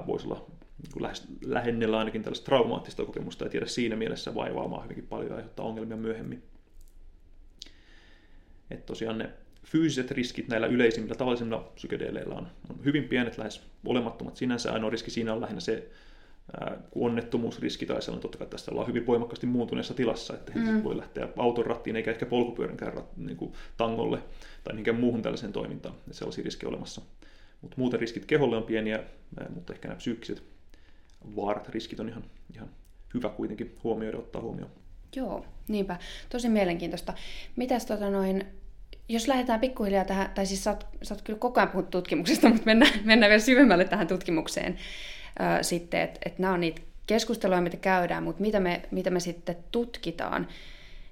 voisi olla niin kuin lähes, lähennellä ainakin tällaista traumaattista kokemusta ja tiedä siinä mielessä vaivaamaan hyvinkin paljon ja aiheuttaa ongelmia myöhemmin. Että tosiaan ne fyysiset riskit näillä yleisimmillä tavallisilla psykedeleillä on, on hyvin pienet, lähes olemattomat sinänsä. Ainoa riski siinä on lähinnä se, onnettomuusriski tai sellainen, totta kai tässä ollaan hyvin voimakkaasti muuntuneessa tilassa, että mm. voi lähteä auton rattiin eikä ehkä polkupyöränkään rat, niin kuin tangolle tai mihinkään muuhun tällaiseen toimintaan. Että sellaisia riskejä olemassa. Mutta muuten riskit keholle on pieniä, mutta ehkä nämä psyykkiset vaarat, riskit on ihan, ihan hyvä kuitenkin huomioida, ottaa huomioon. Joo, niinpä. Tosi mielenkiintoista. Mitäs tota noin, jos lähdetään pikkuhiljaa tähän, tai siis sä oot, sä oot kyllä koko ajan puhunut tutkimuksesta, mutta mennään, mennään vielä syvemmälle tähän tutkimukseen ää, sitten, että et nämä on niitä keskusteluja, mitä käydään, mutta mitä me, mitä me sitten tutkitaan,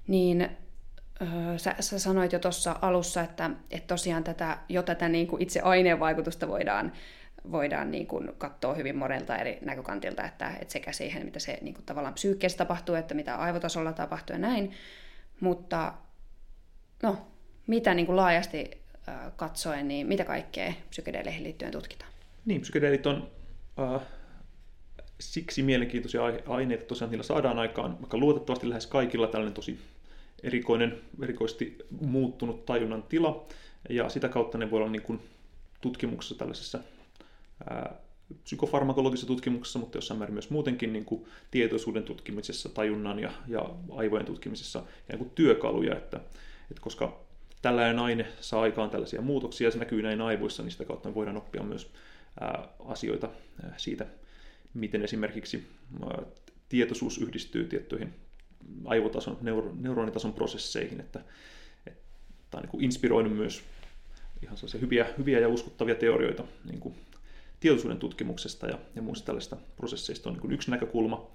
niin Sä, sä sanoit jo tuossa alussa, että, että tosiaan tätä, jo tätä niin kuin itse aineen vaikutusta voidaan, voidaan niin kuin katsoa hyvin monelta eri näkökantilta, että, että sekä siihen, mitä se niin kuin tavallaan psyykkeessä tapahtuu, että mitä aivotasolla tapahtuu ja näin. Mutta no, mitä niin kuin laajasti katsoen, niin mitä kaikkea psykedeleihin liittyen tutkitaan? Niin, psykedeelit on äh, siksi mielenkiintoisia aineita tosiaan niillä saadaan aikaan, vaikka luotettavasti lähes kaikilla tällainen tosi erikoinen, erikoisesti muuttunut tajunnan tila, ja sitä kautta ne voi olla niin kuin tutkimuksessa tällaisessa ää, psykofarmakologisessa tutkimuksessa, mutta jossain määrin myös muutenkin niin kuin tietoisuuden tutkimisessa, tajunnan ja, ja aivojen tutkimisessa ja niin työkaluja, että, että koska tällainen aine saa aikaan tällaisia muutoksia ja se näkyy näin aivoissa, niin sitä kautta me voidaan oppia myös asioita siitä, miten esimerkiksi tietoisuus yhdistyy tiettyihin aivotason, neuro, neuronitason prosesseihin, että, että tämä on niin inspiroinut myös ihan hyviä, hyviä ja uskottavia teorioita niin kuin tietoisuuden tutkimuksesta ja, ja muista tällaista prosesseista on niin kuin yksi näkökulma,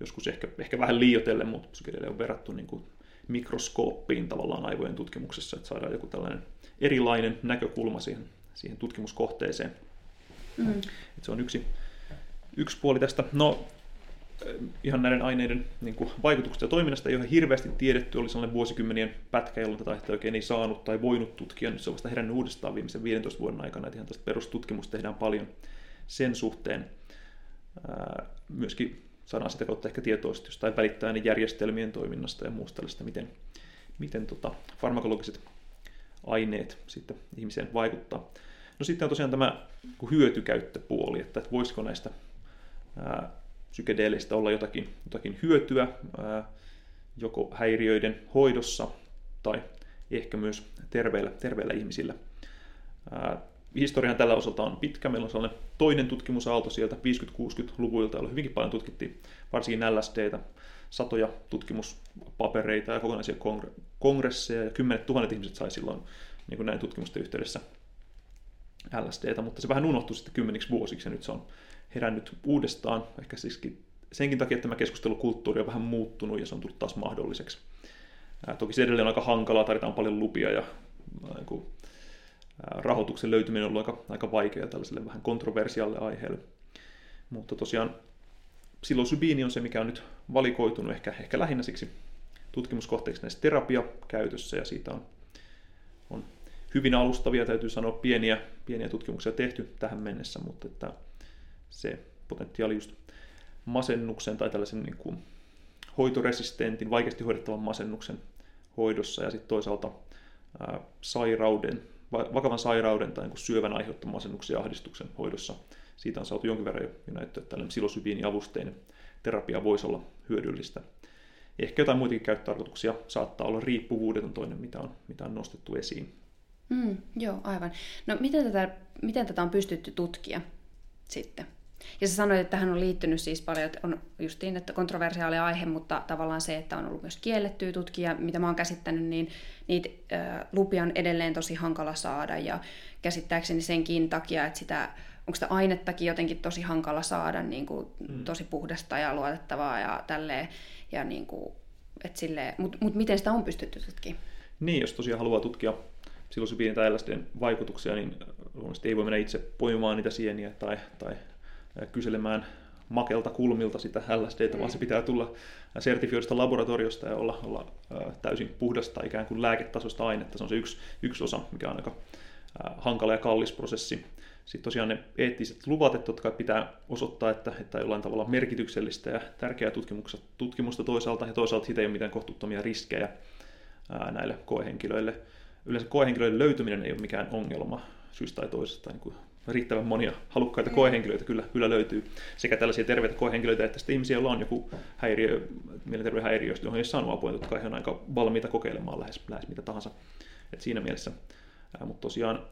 joskus ehkä, ehkä vähän liioitellen, mutta psykedeille on verrattu niin kuin mikroskooppiin tavallaan aivojen tutkimuksessa, että saadaan joku tällainen erilainen näkökulma siihen, siihen tutkimuskohteeseen. Mm. Että se on yksi, yksi puoli tästä. No, ihan näiden aineiden niin kuin, vaikutuksesta ja toiminnasta ei ole hirveästi tiedetty. Oli sellainen vuosikymmenien pätkä, jolloin tätä aihetta oikein ei saanut tai voinut tutkia. Nyt se on vasta herännyt uudestaan viimeisen 15 vuoden aikana. Että ihan tästä perustutkimusta tehdään paljon sen suhteen. Myöskin saadaan sitä kautta ehkä tietoisesti jostain välittäjän järjestelmien toiminnasta ja muusta tällaista, miten, miten tota, farmakologiset aineet sitten ihmiseen vaikuttaa. No sitten on tosiaan tämä hyötykäyttöpuoli, että, voisiko näistä psykedeelistä olla jotakin, jotakin hyötyä joko häiriöiden hoidossa tai ehkä myös terveillä, terveillä ihmisillä. Historian tällä osalta on pitkä. Meillä on sellainen toinen tutkimusaalto sieltä 50-60-luvuilta, jolla hyvinkin paljon tutkittiin varsinkin LSDtä, satoja tutkimuspapereita ja kokonaisia kongresseja, ja kymmenet tuhannet ihmiset sai silloin niin kuin näin tutkimusten yhteydessä LSDtä, mutta se vähän unohtui sitten kymmeniksi vuosiksi, ja nyt se on herännyt uudestaan, ehkä siiskin senkin takia, että tämä keskustelukulttuuri on vähän muuttunut, ja se on tullut taas mahdolliseksi. Ää, toki se edelleen on aika hankalaa, tarvitaan paljon lupia, ja niin kuin, rahoituksen löytyminen on ollut aika, aika vaikeaa tällaiselle vähän kontroversiaalle aiheelle. Mutta tosiaan psilosybiini on se, mikä on nyt valikoitunut ehkä, ehkä lähinnä siksi tutkimuskohteeksi näissä terapiakäytössä, ja siitä on hyvin alustavia, täytyy sanoa, pieniä, pieniä tutkimuksia tehty tähän mennessä, mutta että se potentiaali just masennuksen tai tällaisen niin kuin hoitoresistentin, vaikeasti hoidettavan masennuksen hoidossa ja sitten toisaalta ää, sairauden vakavan sairauden tai niin syövän aiheuttaman masennuksen ja ahdistuksen hoidossa. Siitä on saatu jonkin verran jo näyttöä, että tällainen avusteinen terapia voisi olla hyödyllistä. Ehkä jotain muitakin käyttötarkoituksia saattaa olla. Riippuvuudet on toinen, mitä on, mitä on nostettu esiin. Mm, joo, aivan. No miten tätä, miten tätä on pystytty tutkia sitten? Ja sä sanoit, että tähän on liittynyt siis paljon, että on justiin, että kontroversiaali aihe, mutta tavallaan se, että on ollut myös kiellettyä tutkia, mitä mä oon käsittänyt, niin niitä äh, lupia on edelleen tosi hankala saada ja käsittääkseni senkin takia, että sitä, onko sitä ainettakin jotenkin tosi hankala saada niin kuin, mm. tosi puhdasta ja luotettavaa ja tälleen, ja niin kuin, että mutta mut miten sitä on pystytty tutkimaan? Niin, jos tosiaan haluaa tutkia psilosybiinin tai LSDn vaikutuksia, niin luonnollisesti ei voi mennä itse poimimaan niitä sieniä tai, tai kyselemään makelta kulmilta sitä LSDtä, mm. vaan se mm. pitää tulla sertifioidusta laboratoriosta ja olla, olla täysin puhdasta ikään kuin lääketasosta ainetta. Se on se yksi, yksi osa, mikä on aika hankala ja kallis prosessi. Sitten tosiaan ne eettiset luvat, että totta kai pitää osoittaa, että, että jollain tavalla merkityksellistä ja tärkeää tutkimusta, tutkimusta toisaalta, ja toisaalta siitä ei ole mitään kohtuuttomia riskejä ää, näille koehenkilöille. Yleensä koehenkilöiden löytyminen ei ole mikään ongelma syystä tai toisesta, niin kuin riittävän monia halukkaita mm. koehenkilöitä kyllä, kyllä löytyy. Sekä tällaisia terveitä koehenkilöitä, että sitten ihmisiä, joilla on joku häiriö, mielenterveyden häiriö, johon ei saanut apua, jotka he on aika valmiita kokeilemaan lähes, lähes mitä tahansa. Et siinä mielessä. Mutta tosiaan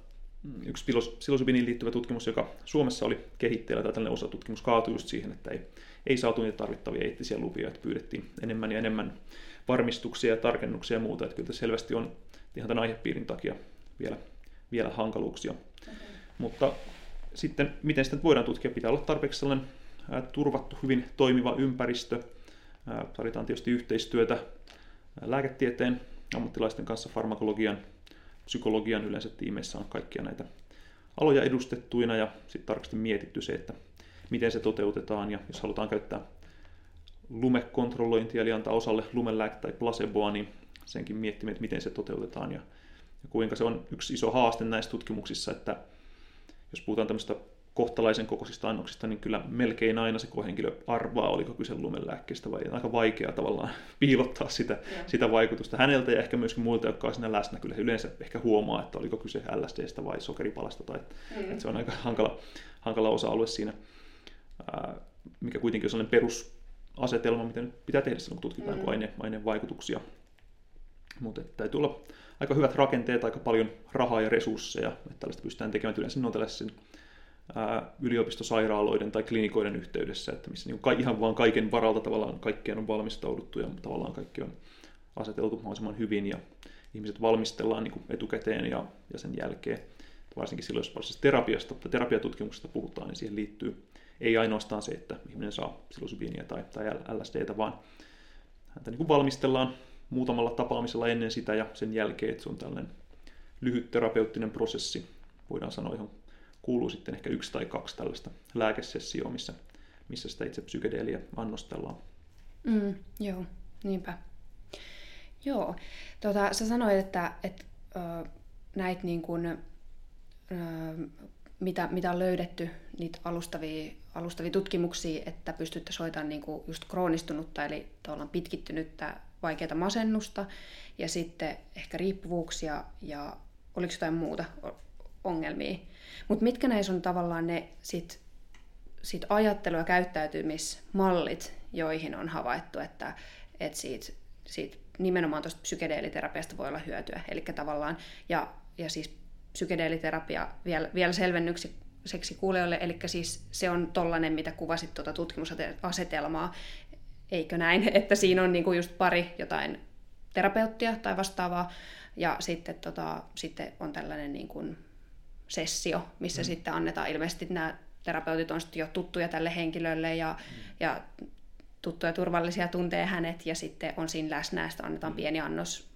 mm, yksi psilosybiniin liittyvä tutkimus, joka Suomessa oli kehitteillä, tai tällainen osa tutkimus kaatui just siihen, että ei, ei saatu niitä tarvittavia eettisiä lupia, että pyydettiin enemmän ja enemmän varmistuksia ja tarkennuksia ja muuta. Että kyllä selvästi on ihan tämän aihepiirin takia vielä, vielä hankaluuksia. Mutta sitten, miten sitä voidaan tutkia, pitää olla tarpeeksi sellainen turvattu, hyvin toimiva ympäristö. Tarvitaan tietysti yhteistyötä lääketieteen ammattilaisten kanssa, farmakologian, psykologian yleensä tiimeissä on kaikkia näitä aloja edustettuina ja sitten tarkasti mietitty se, että miten se toteutetaan ja jos halutaan käyttää lumekontrollointia eli antaa osalle lumelääkettä tai placeboa, niin senkin miettimään, että miten se toteutetaan ja, ja kuinka se on yksi iso haaste näissä tutkimuksissa, että jos puhutaan tämmöistä kohtalaisen kokoisista annoksista, niin kyllä melkein aina se kohenkilö arvaa, oliko kyse lumelääkkeestä vai aika vaikea tavallaan piilottaa sitä, sitä vaikutusta häneltä ja ehkä myöskin muilta, jotka ovat siinä läsnä. Kyllä yleensä ehkä huomaa, että oliko kyse LSDstä vai sokeripalasta tai mm. että se on aika hankala, hankala osa-alue siinä, ää, mikä kuitenkin on sellainen perusasetelma, mitä nyt pitää tehdä silloin, kun tutkitaan mm. aine, aineen vaikutuksia. Mutta täytyy olla aika hyvät rakenteet, aika paljon rahaa ja resursseja, että tällaista pystytään tekemään. Yleensä ne on tällaisen yliopistosairaaloiden tai klinikoiden yhteydessä, että missä niin ihan vaan kaiken varalta tavallaan kaikkeen on valmistauduttu ja tavallaan kaikki on aseteltu mahdollisimman hyvin ja ihmiset valmistellaan niin etukäteen ja, ja sen jälkeen. Varsinkin silloin, jos varsinaisesta terapiasta tai terapiatutkimuksesta puhutaan, niin siihen liittyy ei ainoastaan se, että ihminen saa psilosybiiniä tai, tai LSDtä, vaan häntä niin valmistellaan muutamalla tapaamisella ennen sitä ja sen jälkeen, että se on tällainen lyhyt terapeuttinen prosessi, voidaan sanoa, johon kuuluu sitten ehkä yksi tai kaksi tällaista lääkesessioa, missä, missä sitä itse psykedeeliä annostellaan. Mm, joo, niinpä. Joo, tota, sä sanoit, että, että näitä niin kuin, mitä, mitä on löydetty, niitä alustavia, alustavia tutkimuksia, että pystyttäisiin hoitamaan niin kuin just kroonistunutta, eli pitkittynyttä vaikeaa masennusta, ja sitten ehkä riippuvuuksia, ja oliko jotain muuta ongelmia. Mutta mitkä näissä on tavallaan ne sit, sit ajattelu- ja käyttäytymismallit, joihin on havaittu, että, että siitä, siitä nimenomaan tuosta psykedeeliterapiasta voi olla hyötyä. Eli tavallaan, ja, ja siis psykedeeliterapia vielä, vielä selvennykseksi kuulijoille, eli siis se on tollainen, mitä kuvasit tuota tutkimusasetelmaa, eikö näin, että siinä on niinku just pari jotain terapeuttia tai vastaavaa, ja sitten, tota, sitten on tällainen niin kuin sessio, missä mm. sitten annetaan ilmeisesti nämä terapeutit on jo tuttuja tälle henkilölle ja, mm. ja tuttuja turvallisia tuntee hänet ja sitten on siinä läsnä ja annetaan mm. pieni annos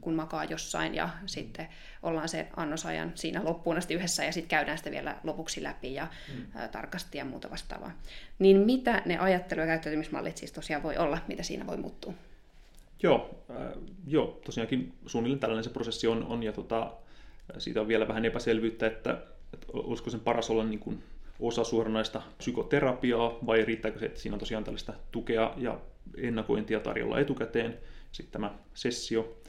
kun makaa jossain ja mm. sitten ollaan se annosajan siinä loppuun asti yhdessä ja sitten käydään sitä vielä lopuksi läpi ja mm. ä, tarkasti ja muuta vastaavaa. Niin mitä ne ajattelu- ja käyttäytymismallit siis tosiaan voi olla, mitä siinä voi muuttua? Joo, äh, joo tosiaankin suunnilleen tällainen se prosessi on, on ja tota, siitä on vielä vähän epäselvyyttä, että, että olisiko sen paras olla niin kuin osa suoranaista psykoterapiaa vai riittääkö se, että siinä on tosiaan tällaista tukea ja ennakointia tarjolla etukäteen. Sitten tämä sessio,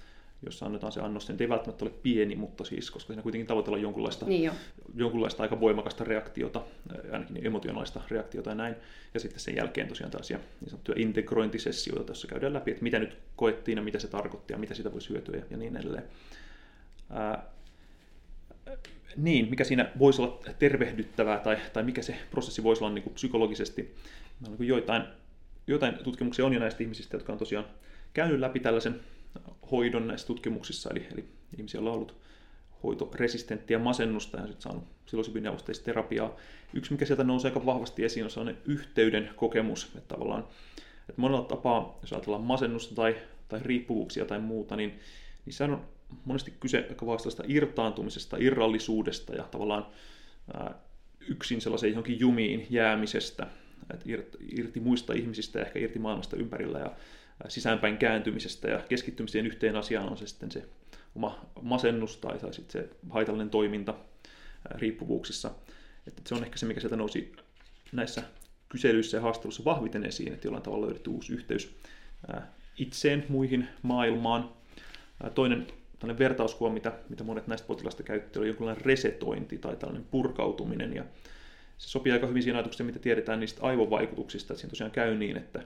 jossa annetaan se annos, se ei välttämättä ole pieni, mutta siis, koska siinä kuitenkin tavoitellaan jonkunlaista, niin jonkunlaista aika voimakasta reaktiota, ainakin emotionaalista reaktiota ja näin. Ja sitten sen jälkeen tosiaan tällaisia niin sanottuja integrointisessioita, joissa käydään läpi, että mitä nyt koettiin ja mitä se tarkoitti ja mitä sitä voisi hyötyä ja, niin edelleen. Ää, niin, mikä siinä voisi olla tervehdyttävää tai, tai mikä se prosessi voisi olla niin kuin psykologisesti. No, niin joitain, joitain tutkimuksia on jo näistä ihmisistä, jotka on tosiaan käynyt läpi tällaisen hoidon näissä tutkimuksissa, eli, eli ihmisiä on ollut hoitoresistenttiä masennusta ja sitten saanut psilosybinavusteista terapiaa. Yksi, mikä sieltä nousee aika vahvasti esiin, on sellainen yhteyden kokemus, että tavallaan että monella tapaa, jos ajatellaan masennusta tai, tai riippuvuuksia tai muuta, niin, sehän on monesti kyse aika vasta irtaantumisesta, irrallisuudesta ja tavallaan ää, yksin sellaiseen johonkin jumiin jäämisestä, että irti, irti muista ihmisistä ja ehkä irti maailmasta ympärillä ja sisäänpäin kääntymisestä ja keskittymiseen yhteen asiaan on se sitten se oma masennus tai, tai sitten se haitallinen toiminta riippuvuuksissa. Että se on ehkä se, mikä sieltä nousi näissä kyselyissä ja haastatteluissa vahviten esiin, että jollain tavalla löydetty uusi yhteys itseen, muihin, maailmaan. Toinen tällainen vertauskuva, mitä, mitä monet näistä potilaista käytti, oli jonkinlainen resetointi tai tällainen purkautuminen. Ja se sopii aika hyvin siihen ajatukseen, mitä tiedetään niistä aivovaikutuksista, että siinä tosiaan käy niin, että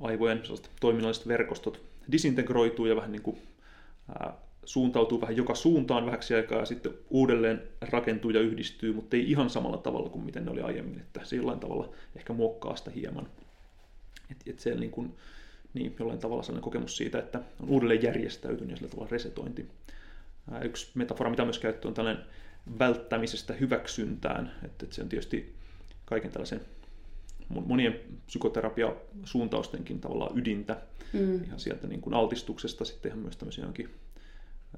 aivojen toiminnalliset verkostot disintegroituu ja vähän niin kuin, ää, suuntautuu vähän joka suuntaan vähäksi aikaa ja sitten uudelleen rakentuu ja yhdistyy, mutta ei ihan samalla tavalla kuin miten ne oli aiemmin, että se jollain tavalla ehkä muokkaa sitä hieman. Et, et se niin kuin, niin, jollain tavalla sellainen kokemus siitä, että on uudelleen järjestäytynyt ja sillä tavalla resetointi. Ää, yksi metafora, mitä myös käyttö, on tällainen välttämisestä hyväksyntään, että, että se on tietysti kaiken tällaisen monien psykoterapia-suuntaustenkin tavallaan ydintä, mm. ihan sieltä niin kuin altistuksesta sitten ihan myös tämmöisiä jonkin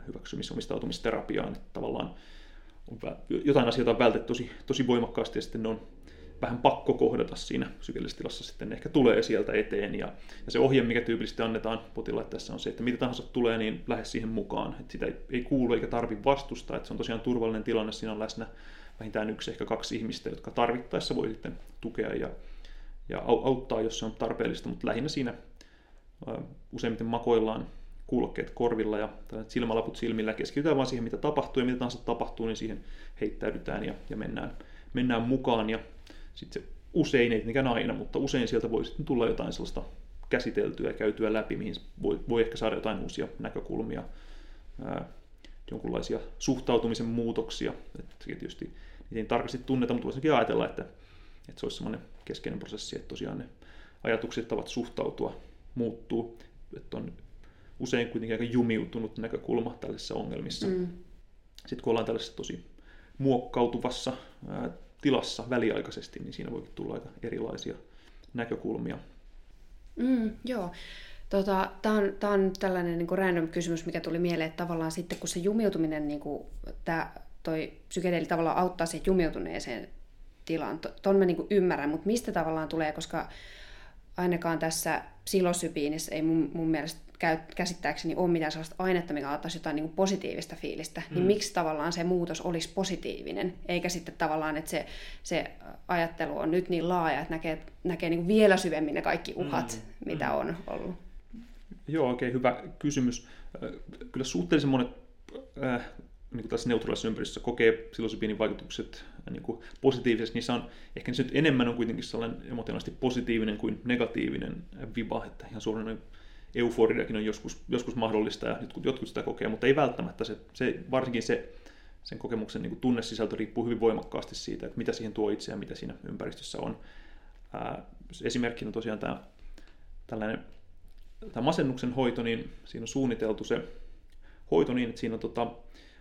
hyväksymisomistautumisterapiaan, että tavallaan on, jotain asioita on vältetty tosi, tosi voimakkaasti ja sitten ne on vähän pakko kohdata siinä psykeellisessä tilassa sitten ehkä tulee sieltä eteen. Ja, ja se ohje, mikä tyypillisesti annetaan potilaille tässä on se, että mitä tahansa tulee, niin lähde siihen mukaan. Että sitä ei, ei kuulu eikä tarvi vastustaa, että se on tosiaan turvallinen tilanne, siinä on läsnä vähintään yksi, ehkä kaksi ihmistä, jotka tarvittaessa voi sitten tukea ja ja auttaa, jos se on tarpeellista, mutta lähinnä siinä useimmiten makoillaan kuulokkeet korvilla ja silmälaput silmillä, keskitytään vain siihen, mitä tapahtuu ja mitä tahansa tapahtuu, niin siihen heittäydytään ja, ja mennään, mennään mukaan. Ja sitten se usein, ei tietenkään aina, mutta usein sieltä voi sitten tulla jotain sellaista käsiteltyä ja käytyä läpi, mihin voi, voi ehkä saada jotain uusia näkökulmia, ää, jonkunlaisia suhtautumisen muutoksia. Että tietysti niitä ei tarkasti tunneta, mutta voisinkin ajatella, että että se olisi semmoinen keskeinen prosessi, että tosiaan ne ajatukset, tavat suhtautua muuttuu, että on usein kuitenkin aika jumiutunut näkökulma tällaisissa ongelmissa. Mm. Sitten kun ollaan tällaisessa tosi muokkautuvassa ää, tilassa väliaikaisesti, niin siinä voi tulla aika erilaisia näkökulmia. Mm, joo. Tota, Tämä on, tää on tällainen niin random kysymys, mikä tuli mieleen, että tavallaan sitten kun se jumiutuminen, niin kuin, tämä, toi psykedeeli tavallaan auttaa siihen jumiutuneeseen tilaan. Tuon mä niin ymmärrän, mutta mistä tavallaan tulee, koska ainakaan tässä psilosybiinissä ei mun, mun mielestä käy, käsittääkseni ole mitään sellaista ainetta, mikä antaisi jotain niin positiivista fiilistä, niin mm. niin miksi tavallaan se muutos olisi positiivinen, eikä sitten tavallaan, että se, se ajattelu on nyt niin laaja, että näkee, näkee niin vielä syvemmin ne kaikki uhat, mm. mitä mm. on ollut. Joo, oikein hyvä kysymys. Kyllä suhteellisen monet äh, niin kuin tässä neutraalissa ympäristössä kokee psilosybiinin vaikutukset äh, niin kuin positiivisesti, niissä on ehkä nyt enemmän on kuitenkin sellainen emotionaalisesti positiivinen kuin negatiivinen viba, että ihan suoranainen euforiakin on joskus, joskus mahdollista ja jotkut, jotkut sitä kokee, mutta ei välttämättä. Se, se, varsinkin se, sen kokemuksen niin tunnesisältö riippuu hyvin voimakkaasti siitä, että mitä siihen tuo itse ja mitä siinä ympäristössä on. Ää, esimerkkinä tosiaan tämä tällainen tämä masennuksen hoito, niin siinä on suunniteltu se hoito niin, että siinä on tota,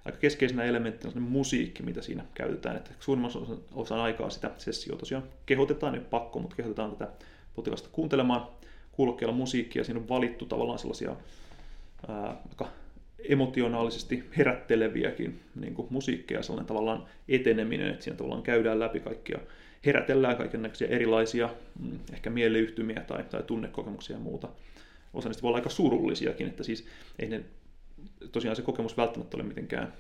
aika keskeisenä elementtinä on musiikki, mitä siinä käytetään. Että suurimmassa osan aikaa sitä sessiota tosiaan kehotetaan, ei pakko, mutta kehotetaan tätä potilasta kuuntelemaan kuulokkeella musiikkia. Siinä on valittu tavallaan sellaisia ää, aika emotionaalisesti herätteleviäkin niin kuin musiikkeja, sellainen tavallaan eteneminen, että siinä tavallaan käydään läpi kaikkia, herätellään kaikenlaisia erilaisia mm, ehkä mieleyhtymiä tai, tai tunnekokemuksia ja muuta. Osa niistä voi olla aika surullisiakin, että siis ei ne, tosiaan se kokemus välttämättä ole mitenkään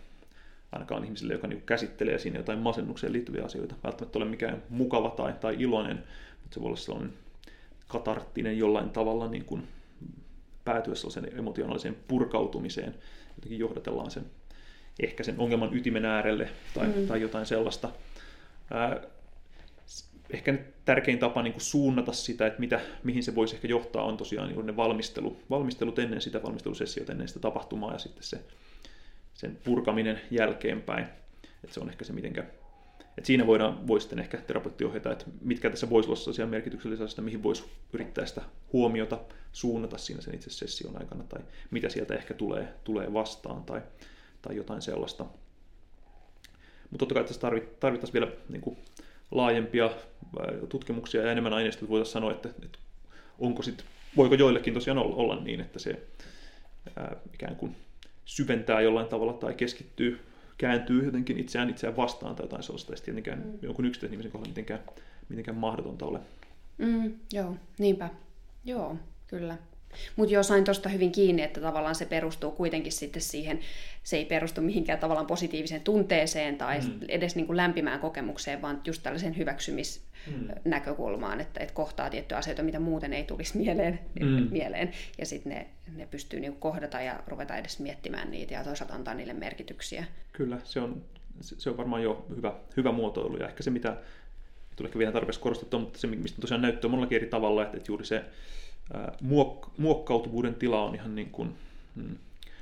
ainakaan ihmisille, joka niin käsittelee siinä jotain masennukseen liittyviä asioita, välttämättä ole mikään mukava tai, tai iloinen, mutta se voi olla sellainen katarttinen jollain tavalla niin kuin päätyä sellaiseen emotionaaliseen purkautumiseen. Jotenkin johdatellaan sen, ehkä sen ongelman ytimen äärelle tai, mm. tai jotain sellaista. Ää, ehkä nyt tärkein tapa niin kuin suunnata sitä, että mitä, mihin se voisi ehkä johtaa, on tosiaan niin ne valmistelu, valmistelut ennen sitä, valmistelusessiota ennen sitä tapahtumaa ja sitten se, sen purkaminen jälkeenpäin. Että se on ehkä se, mitenkä et siinä voidaan, voi sitten ehkä terapeutti ohjata, että mitkä tässä voisi olla sellaisia merkityksellisiä mihin voisi yrittää sitä huomiota suunnata siinä sen itse session aikana, tai mitä sieltä ehkä tulee, tulee vastaan, tai, tai jotain sellaista. Mutta totta kai tässä tarvittaisiin vielä niin kuin, laajempia tutkimuksia ja enemmän aineistoa, että voitaisiin sanoa, että, että onko sit, voiko joillekin tosiaan olla, niin, että se ää, ikään kuin syventää jollain tavalla tai keskittyy kääntyy jotenkin itseään itseään vastaan tai jotain sellaista, ei tietenkään mm. jonkun yksittäisen ihmisen kohdalla mitenkään, mitenkään mahdotonta ole. Mm, joo, niinpä. Joo, kyllä. Mutta jo sain tuosta hyvin kiinni, että tavallaan se perustuu kuitenkin sitten siihen, se ei perustu mihinkään tavallaan positiiviseen tunteeseen tai mm. edes niin kuin lämpimään kokemukseen, vaan just tällaisen hyväksymisnäkökulmaan, mm. että, että kohtaa tiettyjä asioita, mitä muuten ei tulisi mieleen, mm. mieleen ja sitten ne, ne pystyy niin kohdata ja ruveta edes miettimään niitä ja toisaalta antaa niille merkityksiä. Kyllä, se on, se on varmaan jo hyvä, hyvä muotoilu ja ehkä se, mitä tulee vielä tarpeeksi korostettua, mutta se, mistä tosiaan näyttää monellakin eri tavalla, että, että juuri se muok- muokkautuvuuden tila on ihan niin kuin, mm,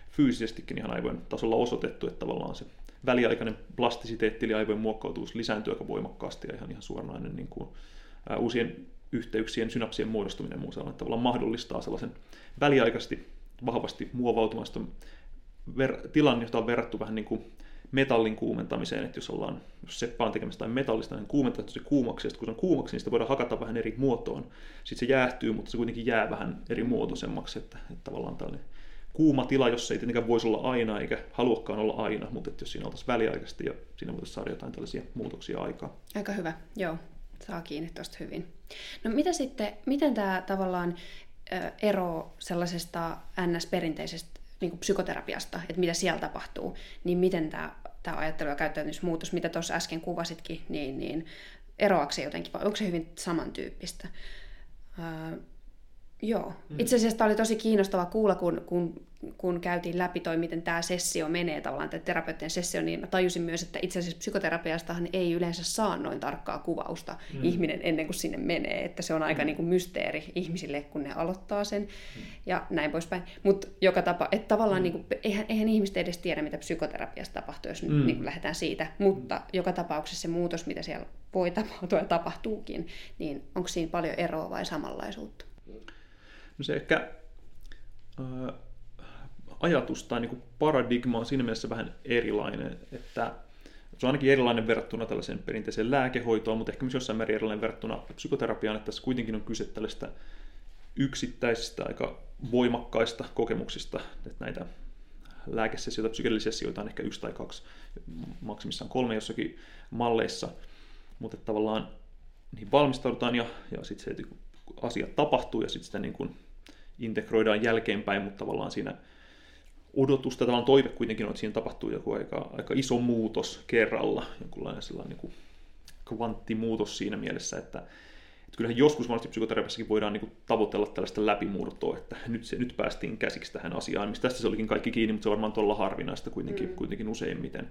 fyysisestikin ihan aivojen tasolla osoitettu, että tavallaan se väliaikainen plastisiteetti eli aivojen muokkautuvuus lisääntyy aika voimakkaasti ja ihan, ihan suoranainen niin kuin, ää, uusien yhteyksien, synapsien muodostuminen muun sellainen tavallaan mahdollistaa sellaisen väliaikaisesti vahvasti muovautumasta ver- tilan, jota on verrattu vähän niin kuin metallin kuumentamiseen, että jos ollaan, jos seppä on tekemässä tai metallista, niin kuumentaa se kuumaksi, ja sitten kun se on kuumaksi, niin sitä voidaan hakata vähän eri muotoon. Sitten se jäähtyy, mutta se kuitenkin jää vähän eri muotoisemmaksi, että, että tavallaan tällainen kuuma tila, jossa ei tietenkään voisi olla aina, eikä haluakaan olla aina, mutta että jos siinä oltaisiin väliaikaisesti ja siinä voitaisiin saada jotain tällaisia muutoksia aikaa. Aika hyvä, joo. Saa kiinni tuosta hyvin. No mitä sitten, miten tämä tavallaan ero sellaisesta NS-perinteisestä niin psykoterapiasta, että mitä siellä tapahtuu, niin miten tämä, tämä ajattelu- ja käyttäytymismuutos, mitä tuossa äsken kuvasitkin, niin, niin eroako se jotenkin vai onko se hyvin samantyyppistä? Öö, joo. Mm. Itse asiassa tämä oli tosi kiinnostava kuulla, kun, kun kun käytiin läpi toi, miten tämä sessio menee, tavallaan tämä terapeuttien sessio, niin mä tajusin myös, että itse asiassa psykoterapiastahan ei yleensä saa noin tarkkaa kuvausta mm. ihminen ennen kuin sinne menee, että se on aika mm. niin kuin mysteeri ihmisille, kun ne aloittaa sen mm. ja näin poispäin. Mutta joka tapa, että tavallaan mm. niin kuin, eihän, eihän ihmiset edes tiedä, mitä psykoterapiasta tapahtuu, jos mm. niin kuin lähdetään siitä, mutta mm. joka tapauksessa se muutos, mitä siellä voi tapahtua ja tapahtuukin, niin onko siinä paljon eroa vai samanlaisuutta? Se ehkä... Äh ajatus tai niin paradigma on siinä mielessä vähän erilainen, että se on ainakin erilainen verrattuna tällaiseen perinteiseen lääkehoitoon, mutta ehkä myös jossain määrin erilainen verrattuna psykoterapiaan, että tässä kuitenkin on kyse tällaista yksittäisistä aika voimakkaista kokemuksista, että näitä lääkesessioita, psykedelisiä sessioita on ehkä yksi tai kaksi, maksimissaan kolme jossakin malleissa, mutta tavallaan niihin valmistaudutaan ja, ja sitten se, asiat tapahtuu ja sitten sitä niin kuin integroidaan jälkeenpäin, mutta tavallaan siinä odotus tai tavallaan toive kuitenkin on, että siinä tapahtuu joku aika, aika iso muutos kerralla, jonkunlainen sellainen niin kuin kvanttimuutos siinä mielessä, että, että kyllähän joskus varmasti psykoterapiassakin voidaan niin kuin tavoitella tällaista läpimurtoa, että nyt, se, nyt päästiin käsiksi tähän asiaan, mistä tästä se olikin kaikki kiinni, mutta se on varmaan tuolla harvinaista kuitenkin, mm. kuitenkin useimmiten.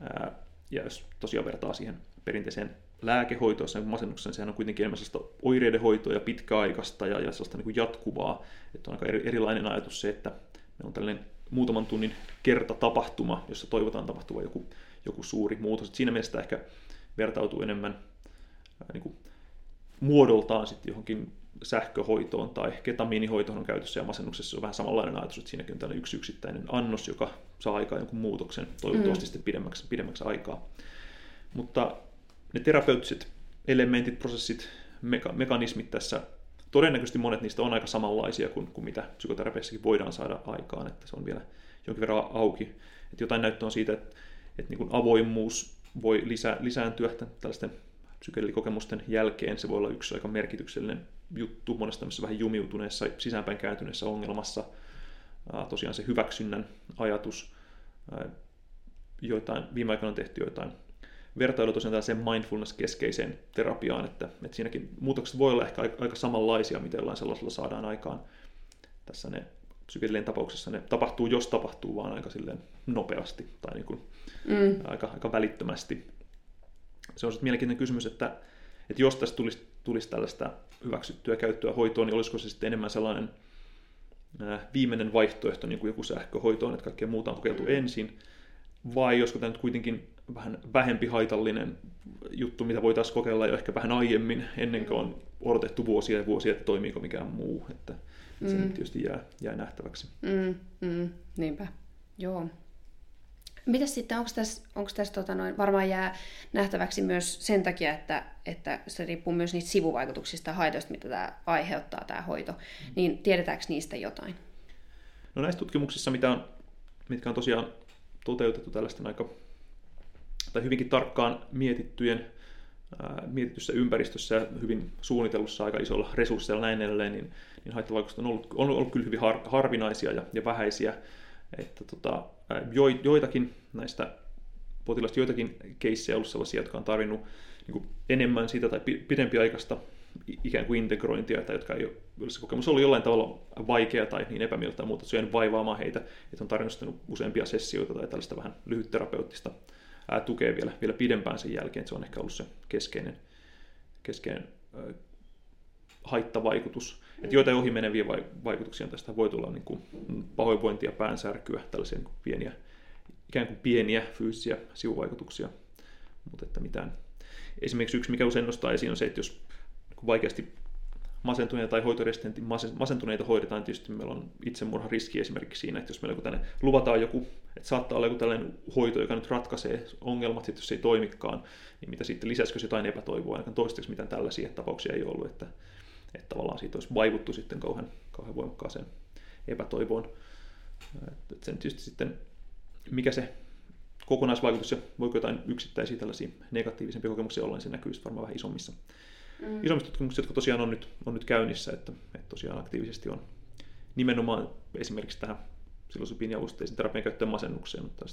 Ää, ja jos tosiaan vertaa siihen perinteiseen lääkehoitoa, sen masennuksen, sehän on kuitenkin enemmän sellaista oireiden hoitoa ja pitkäaikaista ja, ja sellaista niin kuin jatkuvaa. Että on aika erilainen ajatus se, että ne on tällainen muutaman tunnin kertatapahtuma, jossa toivotaan tapahtuva joku, joku suuri muutos. Et siinä mielessä ehkä vertautuu enemmän niin kuin muodoltaan sitten johonkin sähköhoitoon tai ketamiinihoitoon on käytössä ja masennuksessa on vähän samanlainen ajatus, että siinäkin on tällainen yksi yksittäinen annos, joka saa aikaan jonkun muutoksen, toivottavasti mm. sitten pidemmäksi, pidemmäksi aikaa. Mutta ne terapeuttiset elementit, prosessit, meka- mekanismit tässä, todennäköisesti monet niistä on aika samanlaisia kuin, kuin mitä psykoterapiassakin voidaan saada aikaan, että se on vielä jonkin verran auki. Että jotain näyttöä on siitä, että, että niin kuin avoimuus voi lisä, lisääntyä tällaisten psykedelikokemusten jälkeen. Se voi olla yksi aika merkityksellinen juttu monessa tämmöisessä vähän jumiutuneessa, sisäänpäin kääntyneessä ongelmassa. Tosiaan se hyväksynnän ajatus, joitain, viime aikoina on tehty joitain vertailu tosiaan tällaiseen mindfulness-keskeiseen terapiaan, että, että siinäkin muutokset voi olla ehkä aika, samanlaisia, mitä jollain sellaisella saadaan aikaan. Tässä ne psykedelien tapauksessa ne tapahtuu, jos tapahtuu, vaan aika silleen nopeasti tai niin kuin mm. aika, aika välittömästi. Se on sitten mielenkiintoinen kysymys, että, että jos tästä tulisi, tulisi tällaista hyväksyttyä käyttöä hoitoon, niin olisiko se sitten enemmän sellainen viimeinen vaihtoehto, niin kuin joku sähköhoitoon, että kaikkea muuta on kokeiltu mm. ensin, vai josko tämä nyt kuitenkin vähän vähempi haitallinen juttu, mitä voitaisiin kokeilla jo ehkä vähän aiemmin, ennen kuin on odotettu vuosia ja vuosia, että toimiiko mikään muu. Että mm. se nyt tietysti jää, jää nähtäväksi. Mm, mm, niinpä, joo. Mitäs sitten, onko tässä, onko tässä tota noin, varmaan jää nähtäväksi myös sen takia, että, että se riippuu myös niistä sivuvaikutuksista ja haitoista, mitä tämä aiheuttaa, tämä hoito, niin tiedetäänkö niistä jotain? No näissä tutkimuksissa, mitä on, mitkä on tosiaan toteutettu tällaisten aika tai hyvinkin tarkkaan mietittyjen, ää, mietityssä ympäristössä ja hyvin suunnitellussa aika isolla resursseilla näin edelleen, niin, niin haittavaikutukset on ollut, on ollut kyllä hyvin har, harvinaisia ja, ja vähäisiä. Että tota, jo, joitakin näistä potilaista, joitakin keissejä on ollut sellaisia, jotka on tarvinnut niin kuin enemmän sitä tai pidempiaikaista ikään kuin integrointia, tai jotka ei ole, se kokemus ollut jollain tavalla vaikea tai niin epämieltä muuta, että vaivaamaan heitä, että on tarjonnut useampia sessioita tai tällaista vähän lyhytterapeuttista ää, tukea vielä, vielä pidempään sen jälkeen, että se on ehkä ollut se keskeinen, keskeinen ää, haittavaikutus. Että joitain ohimeneviä vaikutuksia tästä voi tulla niin kuin pahoinvointia, päänsärkyä, tällaisia niin pieniä, ikään kuin pieniä fyysisiä sivuvaikutuksia, mutta että mitään. Esimerkiksi yksi, mikä usein nostaa esiin, on se, että jos vaikeasti masentuneita tai hoitoresistentin masentuneita hoidetaan, tietysti meillä on itsemurhan riski esimerkiksi siinä, että jos meillä tänne luvataan joku, että saattaa olla joku tällainen hoito, joka nyt ratkaisee ongelmat, sitten jos se ei toimikaan, niin mitä sitten lisäisikö jotain epätoivoa, ainakaan toistaiseksi mitään tällaisia tapauksia ei ollut, että, että tavallaan siitä olisi vaivuttu sitten kauhean, kauhean voimakkaaseen epätoivoon. Että sen tietysti sitten, mikä se kokonaisvaikutus ja voiko jotain yksittäisiä tällaisia negatiivisempia kokemuksia olla, niin se näkyy varmaan vähän isommissa mm. isommista tutkimuksista, jotka tosiaan on nyt, on nyt käynnissä, että, että tosiaan aktiivisesti on nimenomaan esimerkiksi tähän psilosybiin ja avusteisen terapian käyttöön masennukseen, mutta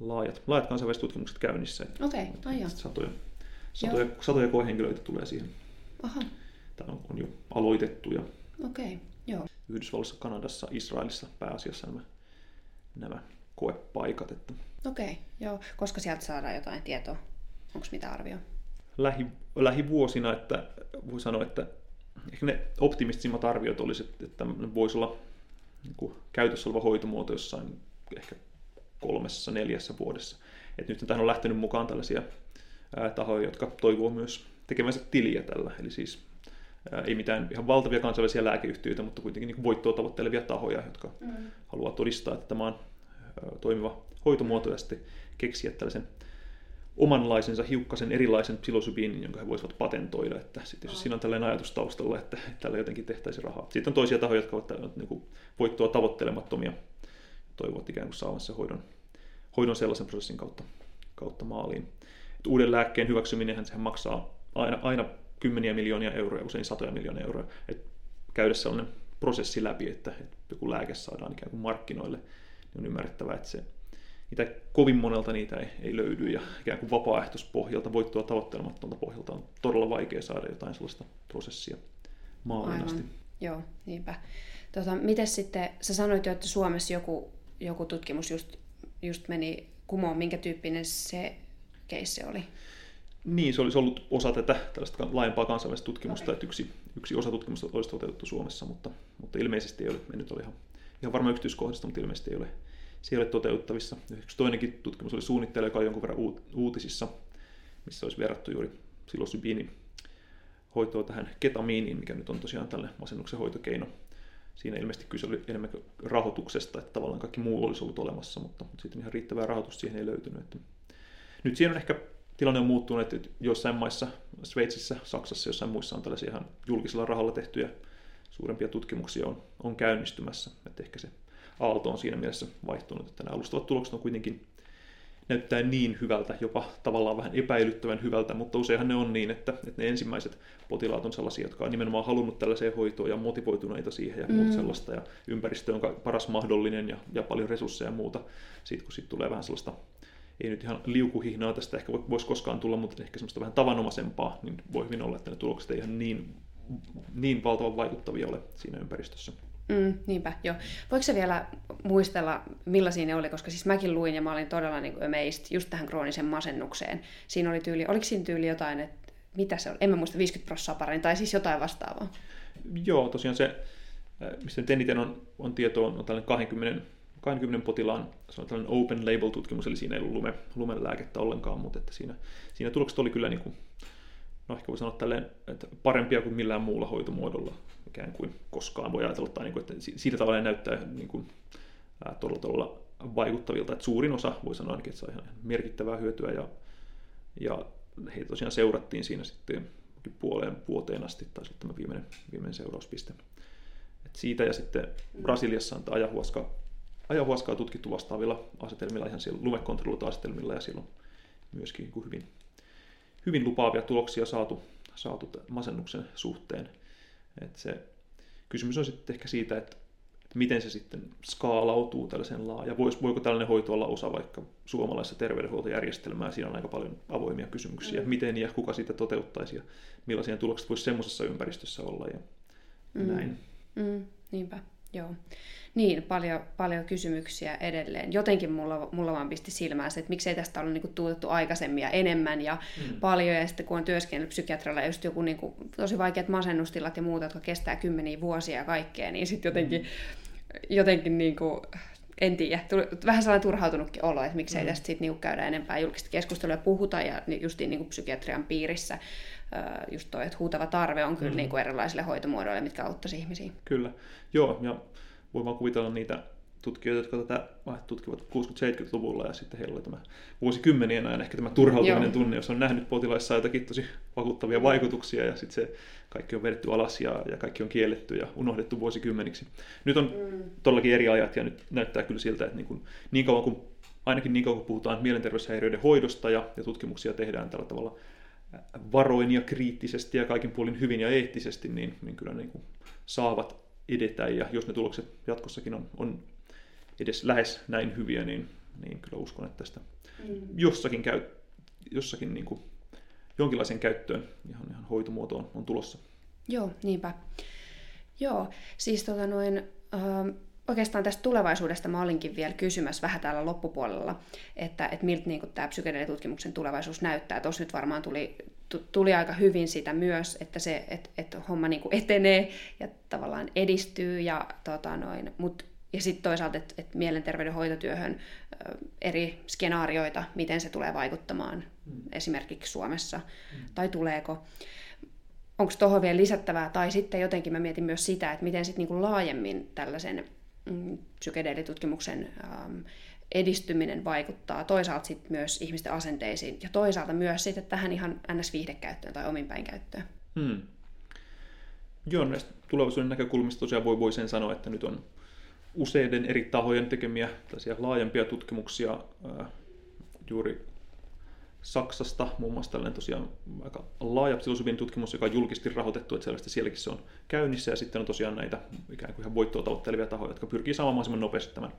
laajat, laajat kansainväliset tutkimukset käynnissä. Okei, okay, satoja, satoja, satoja koehenkilöitä tulee siihen. Aha. Tämä on, on jo aloitettu. Ja okay, joo. Yhdysvalloissa, Kanadassa, Israelissa pääasiassa nämä, nämä koepaikat. Että... Okei, okay, joo. Koska sieltä saadaan jotain tietoa? Onko mitä arvioa? Lähi, lähivuosina, että voi sanoa, että ehkä ne optimistisimmat arviot olisi, että voisi olla niin kuin käytössä oleva hoitomuoto jossain ehkä kolmessa, neljässä vuodessa. Et nyt tähän on lähtenyt mukaan tällaisia ää, tahoja, jotka toivoo myös tekemänsä tiliä tällä. Eli siis ää, ei mitään ihan valtavia kansainvälisiä lääkeyhtiöitä, mutta kuitenkin niin voittoa tavoittelevia tahoja, jotka mm. haluaa todistaa, että tämä on ää, toimiva hoitomuoto ja sitten keksiä tällaisen omanlaisensa hiukkasen erilaisen psilosybiinin, jonka he voisivat patentoida. Että sitten jos siinä on tällainen ajatus taustalla, että tällä jotenkin tehtäisiin rahaa. Sitten on toisia tahoja, jotka ovat niin kuin voittoa tavoittelemattomia toivovat ikään kuin saavansa hoidon, hoidon sellaisen prosessin kautta, kautta maaliin. Et uuden lääkkeen hyväksyminen sehän maksaa aina, aina kymmeniä miljoonia euroja, usein satoja miljoonia euroja, että käydä sellainen prosessi läpi, että, että joku lääke saadaan ikään kuin markkinoille, niin on ymmärrettävää, että se, niitä kovin monelta niitä ei, ei löydy ja ikään kuin vapaaehtoispohjalta, voittoa tavoittelematonta pohjalta on todella vaikea saada jotain sellaista prosessia maaliin asti. Joo, niinpä. Tota, miten sitten, sä sanoit jo, että Suomessa joku, joku tutkimus just, just meni kumoon, minkä tyyppinen se keisse oli? Niin, se olisi ollut osa tätä tällaista laajempaa kansainvälistä tutkimusta, okay. että yksi, yksi osa tutkimusta olisi toteutettu Suomessa, mutta, mutta ilmeisesti ei ole, mennyt ihan, ihan varma yksityiskohdista, mutta ilmeisesti ei ole, se ei ole toteuttavissa. Yksi toinenkin tutkimus oli suunnitteilla, joka oli jonkun verran uutisissa, missä olisi verrattu juuri psilosybiinin hoitoa tähän ketamiiniin, mikä nyt on tosiaan tälle masennuksen hoitokeino. Siinä ilmeisesti kyse oli enemmän rahoituksesta, että tavallaan kaikki muu olisi ollut olemassa, mutta sitten ihan riittävää rahoitusta siihen ei löytynyt. Nyt siinä on ehkä tilanne on muuttunut, että joissain maissa, Sveitsissä, Saksassa, jossain muissa on tällaisia ihan julkisella rahalla tehtyjä suurempia tutkimuksia on, on käynnistymässä. Että ehkä se aalto on siinä mielessä vaihtunut, että nämä alustavat tulokset on kuitenkin näyttää niin hyvältä, jopa tavallaan vähän epäilyttävän hyvältä, mutta useinhan ne on niin, että, että ne ensimmäiset potilaat on sellaisia, jotka on nimenomaan halunnut tällaiseen hoitoon ja motivoituneita siihen ja mm. muuta sellaista, ja ympäristö on paras mahdollinen ja, ja paljon resursseja ja muuta. Sitten kun sitten tulee vähän sellaista ei nyt ihan liukuhihnaa tästä ehkä voisi koskaan tulla, mutta ehkä semmoista vähän tavanomaisempaa, niin voi hyvin olla, että ne tulokset ei ihan niin, niin valtavan vaikuttavia ole siinä ympäristössä. Mm, niinpä, joo. Voiko se vielä muistella, millaisia ne oli, koska siis mäkin luin ja mä olin todella niin amazed just tähän kroonisen masennukseen. Siinä oli tyyli, oliko siinä tyyli jotain, että mitä se oli, en mä muista 50 prosenttia parin, tai siis jotain vastaavaa. Joo, tosiaan se, mistä nyt eniten on, on tietoa, on, tällainen 20 20 potilaan se on tällainen open label tutkimus, eli siinä ei ollut lume, lumen lääkettä ollenkaan, mutta että siinä, siinä tulokset oli kyllä, niin kuin, no ehkä voi sanoa tälleen, että parempia kuin millään muulla hoitomuodolla ikään kuin koskaan voi ajatella, tai niin kuin, että siitä tavalla näyttää niin kuin, ää, todella, todella vaikuttavilta, että suurin osa voi sanoa ainakin, että sai ihan merkittävää hyötyä, ja, ja heitä tosiaan seurattiin siinä sitten puoleen vuoteen asti, taisi olla tämä viimeinen, viimeinen seurauspiste. Et siitä ja sitten Brasiliassa on tämä ajahuaska ajahuaskaa tutkittu vastaavilla asetelmilla, ihan siellä lumekontrolloita-asetelmilla, ja silloin myöskin niin hyvin, hyvin lupaavia tuloksia saatu, saatu masennuksen suhteen. Et se kysymys on sitten ehkä siitä, että, että miten se sitten skaalautuu tällaisen laaja. Vois, voiko tällainen hoito olla osa vaikka suomalaisessa terveydenhuoltojärjestelmää? Siinä on aika paljon avoimia kysymyksiä. Mm. Miten ja kuka siitä toteuttaisi ja millaisia tulokset voisi semmoisessa ympäristössä olla ja mm. näin. Mm, niinpä, joo. Niin, paljon, paljon kysymyksiä edelleen. Jotenkin mulla, mulla vaan pisti silmään se, että miksei tästä ollut niinku tuotettu aikaisemmin ja enemmän ja mm. paljon. Ja sitten kun on työskennellyt psykiatrilla just joku niinku, tosi vaikeat masennustilat ja muuta, jotka kestää kymmeniä vuosia ja kaikkea, niin sitten jotenkin, mm. jotenkin niinku, en tiedä, tuli vähän sellainen turhautunutkin olo, että miksei mm. tästä sitten niinku käydä enempää julkista keskustelua ja puhuta ja just niinku psykiatrian piirissä just toi, että huutava tarve on kyllä mm. niinku erilaisille hoitomuodoille, mitkä auttaisi ihmisiä. Kyllä, joo, ja voi vaan kuvitella niitä tutkijoita, jotka tätä tutkivat 60-70-luvulla ja sitten heillä oli tämä vuosikymmenien ajan ehkä tämä turhautuminen Joo. tunne, jos on nähnyt potilaissa jotakin tosi vakuuttavia vaikutuksia ja sitten se kaikki on vedetty alas ja, ja kaikki on kielletty ja unohdettu vuosikymmeniksi. Nyt on mm. todellakin eri ajat ja nyt näyttää kyllä siltä, että niin, kuin, niin kauan kuin, ainakin niin kauan kuin puhutaan mielenterveyshäiriöiden hoidosta ja, ja tutkimuksia tehdään tällä tavalla varoin ja kriittisesti ja kaikin puolin hyvin ja eettisesti, niin, niin kyllä niin kuin saavat edetä ja jos ne tulokset jatkossakin on, on edes lähes näin hyviä, niin, niin kyllä uskon, että tästä mm. jossakin, käy, jossakin niin kuin jonkinlaisen käyttöön ihan, ihan hoitomuotoon on tulossa. Joo, niinpä. Joo, siis tota noin, ähm, oikeastaan tästä tulevaisuudesta mä olinkin vielä kysymässä vähän täällä loppupuolella, että, että miltä niin tämä psykedeelitutkimuksen tulevaisuus näyttää. Tuossa nyt varmaan tuli, tuli aika hyvin sitä myös, että se että, että homma niin etenee ja tavallaan edistyy, ja, tota noin, mut, ja sitten toisaalta, että, että mielenterveyden hoitotyöhön eri skenaarioita, miten se tulee vaikuttamaan mm. esimerkiksi Suomessa, mm. tai tuleeko onko tuohon vielä lisättävää, tai sitten jotenkin mä mietin myös sitä, että miten sitten niinku laajemmin tällaisen psykedeelitutkimuksen ähm, edistyminen vaikuttaa toisaalta sit myös ihmisten asenteisiin ja toisaalta myös sitten tähän ihan ns-viihdekäyttöön tai ominpäin käyttöön. Hmm. Joo, näistä tulevaisuuden näkökulmista tosiaan voi, voi sen sanoa, että nyt on useiden eri tahojen tekemiä laajempia tutkimuksia juuri Saksasta, muun muassa tällainen tosiaan aika laaja psilosybin tutkimus, joka on julkisesti rahoitettu, että sellaista sielläkin se on käynnissä, ja sitten on tosiaan näitä ikään kuin ihan voittoa tavoittelevia tahoja, jotka pyrkii saamaan mahdollisimman nopeasti tämän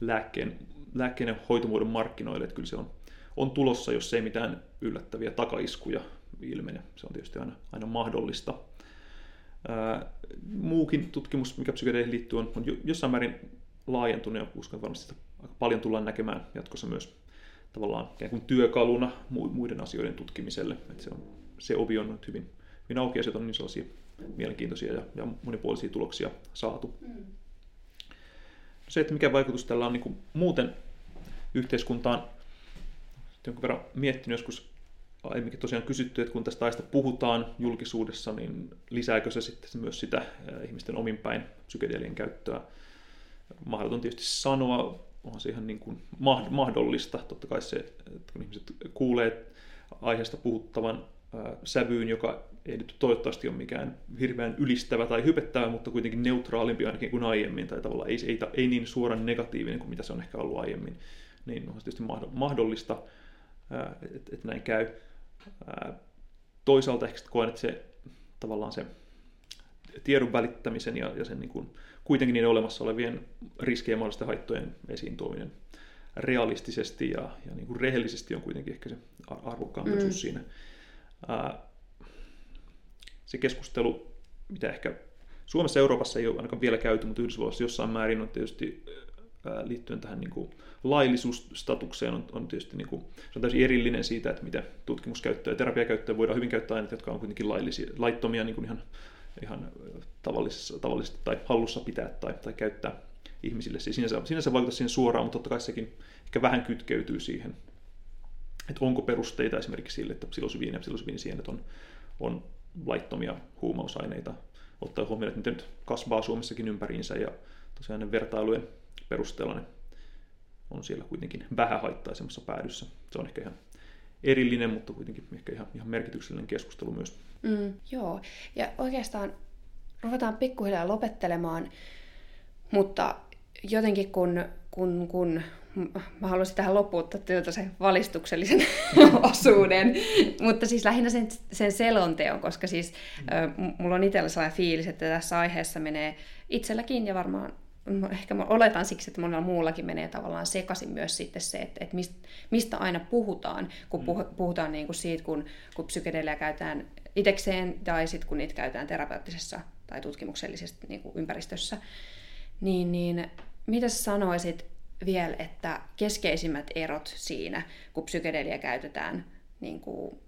lääkkeen, lääkkeen ja hoitomuodon markkinoille, että kyllä se on, on tulossa, jos ei mitään yllättäviä takaiskuja ilmene. Se on tietysti aina, aina mahdollista. Ää, muukin tutkimus, mikä psykedeleihin liittyy, on, on jossain määrin laajentunut ja uskon, että varmasti sitä aika paljon tullaan näkemään jatkossa myös tavallaan ikään kuin työkaluna muiden asioiden tutkimiselle. Että se, on, se ovi on nyt hyvin, hyvin auki ja sieltä on niin sellaisia mielenkiintoisia ja, ja monipuolisia tuloksia saatu. Mm. Se, että mikä vaikutus tällä on niin kuin muuten yhteiskuntaan, jonkun verran miettinyt joskus aiemminkin tosiaan kysytty, että kun tästä aiheesta puhutaan julkisuudessa, niin lisääkö se sitten myös sitä ihmisten ominpäin psykedelien käyttöä? Mahdoton tietysti sanoa, onhan se ihan niin kuin mahdollista. Totta kai se, että kun ihmiset kuulee aiheesta puhuttavan sävyyn, joka ei nyt toivottavasti ole mikään hirveän ylistävä tai hypettävä, mutta kuitenkin neutraalimpi ainakin kuin aiemmin, tai tavallaan ei, ei, ei niin suoran negatiivinen kuin mitä se on ehkä ollut aiemmin, niin on tietysti mahdollista, että, että näin käy. Toisaalta ehkä koen, että se tavallaan se tiedon välittämisen ja, ja sen niin kuin, kuitenkin niiden olemassa olevien riskejä ja mahdollisten haittojen esiin tuominen realistisesti ja, ja niin kuin rehellisesti on kuitenkin ehkä se arvokkaampi mm. siinä. Ää, se keskustelu, mitä ehkä Suomessa ja Euroopassa ei ole ainakaan vielä käyty, mutta Yhdysvalloissa jossain määrin on tietysti liittyen tähän niin kuin laillisuusstatukseen on, on tietysti niin kuin, se on täysin erillinen siitä, että mitä tutkimuskäyttöä ja terapiakäyttöä voidaan hyvin käyttää aineita, jotka on kuitenkin laillisia, laittomia niin kuin ihan, ihan tavallisessa, tavallisesti tai hallussa pitää tai, tai käyttää ihmisille. Siis sinänsä, sinänsä vaikuttaa siihen suoraan, mutta totta kai sekin ehkä vähän kytkeytyy siihen, että onko perusteita esimerkiksi sille, että psilosybiini ja psilosybiinisienet on, on laittomia huumausaineita, ottaa huomioon, että nyt kasvaa Suomessakin ympäriinsä ja tosiaan ne vertailujen perusteella ne on siellä kuitenkin vähän haittaisemmassa päädyssä. Se on ehkä ihan erillinen, mutta kuitenkin ehkä ihan, ihan merkityksellinen keskustelu myös. Mm, joo, ja oikeastaan ruvetaan pikkuhiljaa lopettelemaan, mutta jotenkin kun, kun, kun mä haluaisin tähän loppuuttaa työltä sen valistuksellisen osuuden, mutta siis lähinnä sen, sen selonteon, koska siis mm. mulla on itsellä sellainen fiilis, että tässä aiheessa menee itselläkin ja varmaan ehkä mä oletan siksi, että monella muullakin menee tavallaan sekaisin myös sitten se, että, että mistä aina puhutaan, kun mm. puhutaan niin kuin siitä, kun, kun psykedelia käytetään itekseen tai sitten kun niitä käytetään terapeuttisessa tai tutkimuksellisessa niin kuin ympäristössä. Niin, niin mitä sanoisit vielä, että keskeisimmät erot siinä, kun psykedelia käytetään niin kuin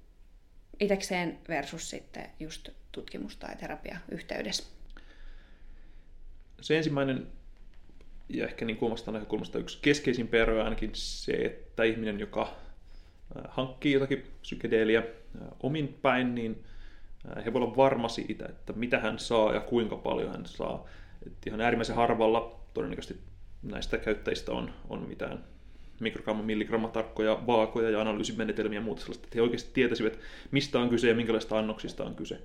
itekseen versus sitten just tutkimus- tai terapia-yhteydessä? Se ensimmäinen ja ehkä niin omasta näkökulmasta yksi keskeisin perä ainakin se, että ihminen, joka hankkii jotakin psykedeeliä omin päin, niin he voi olla varma siitä, että mitä hän saa ja kuinka paljon hän saa. Et ihan äärimmäisen harvalla todennäköisesti näistä käyttäjistä on, on mitään mikrogramma, milligramma tarkkoja vaakoja ja analyysimenetelmiä ja muuta sellaista, että he oikeasti tietäisivät, mistä on kyse ja minkälaista annoksista on kyse.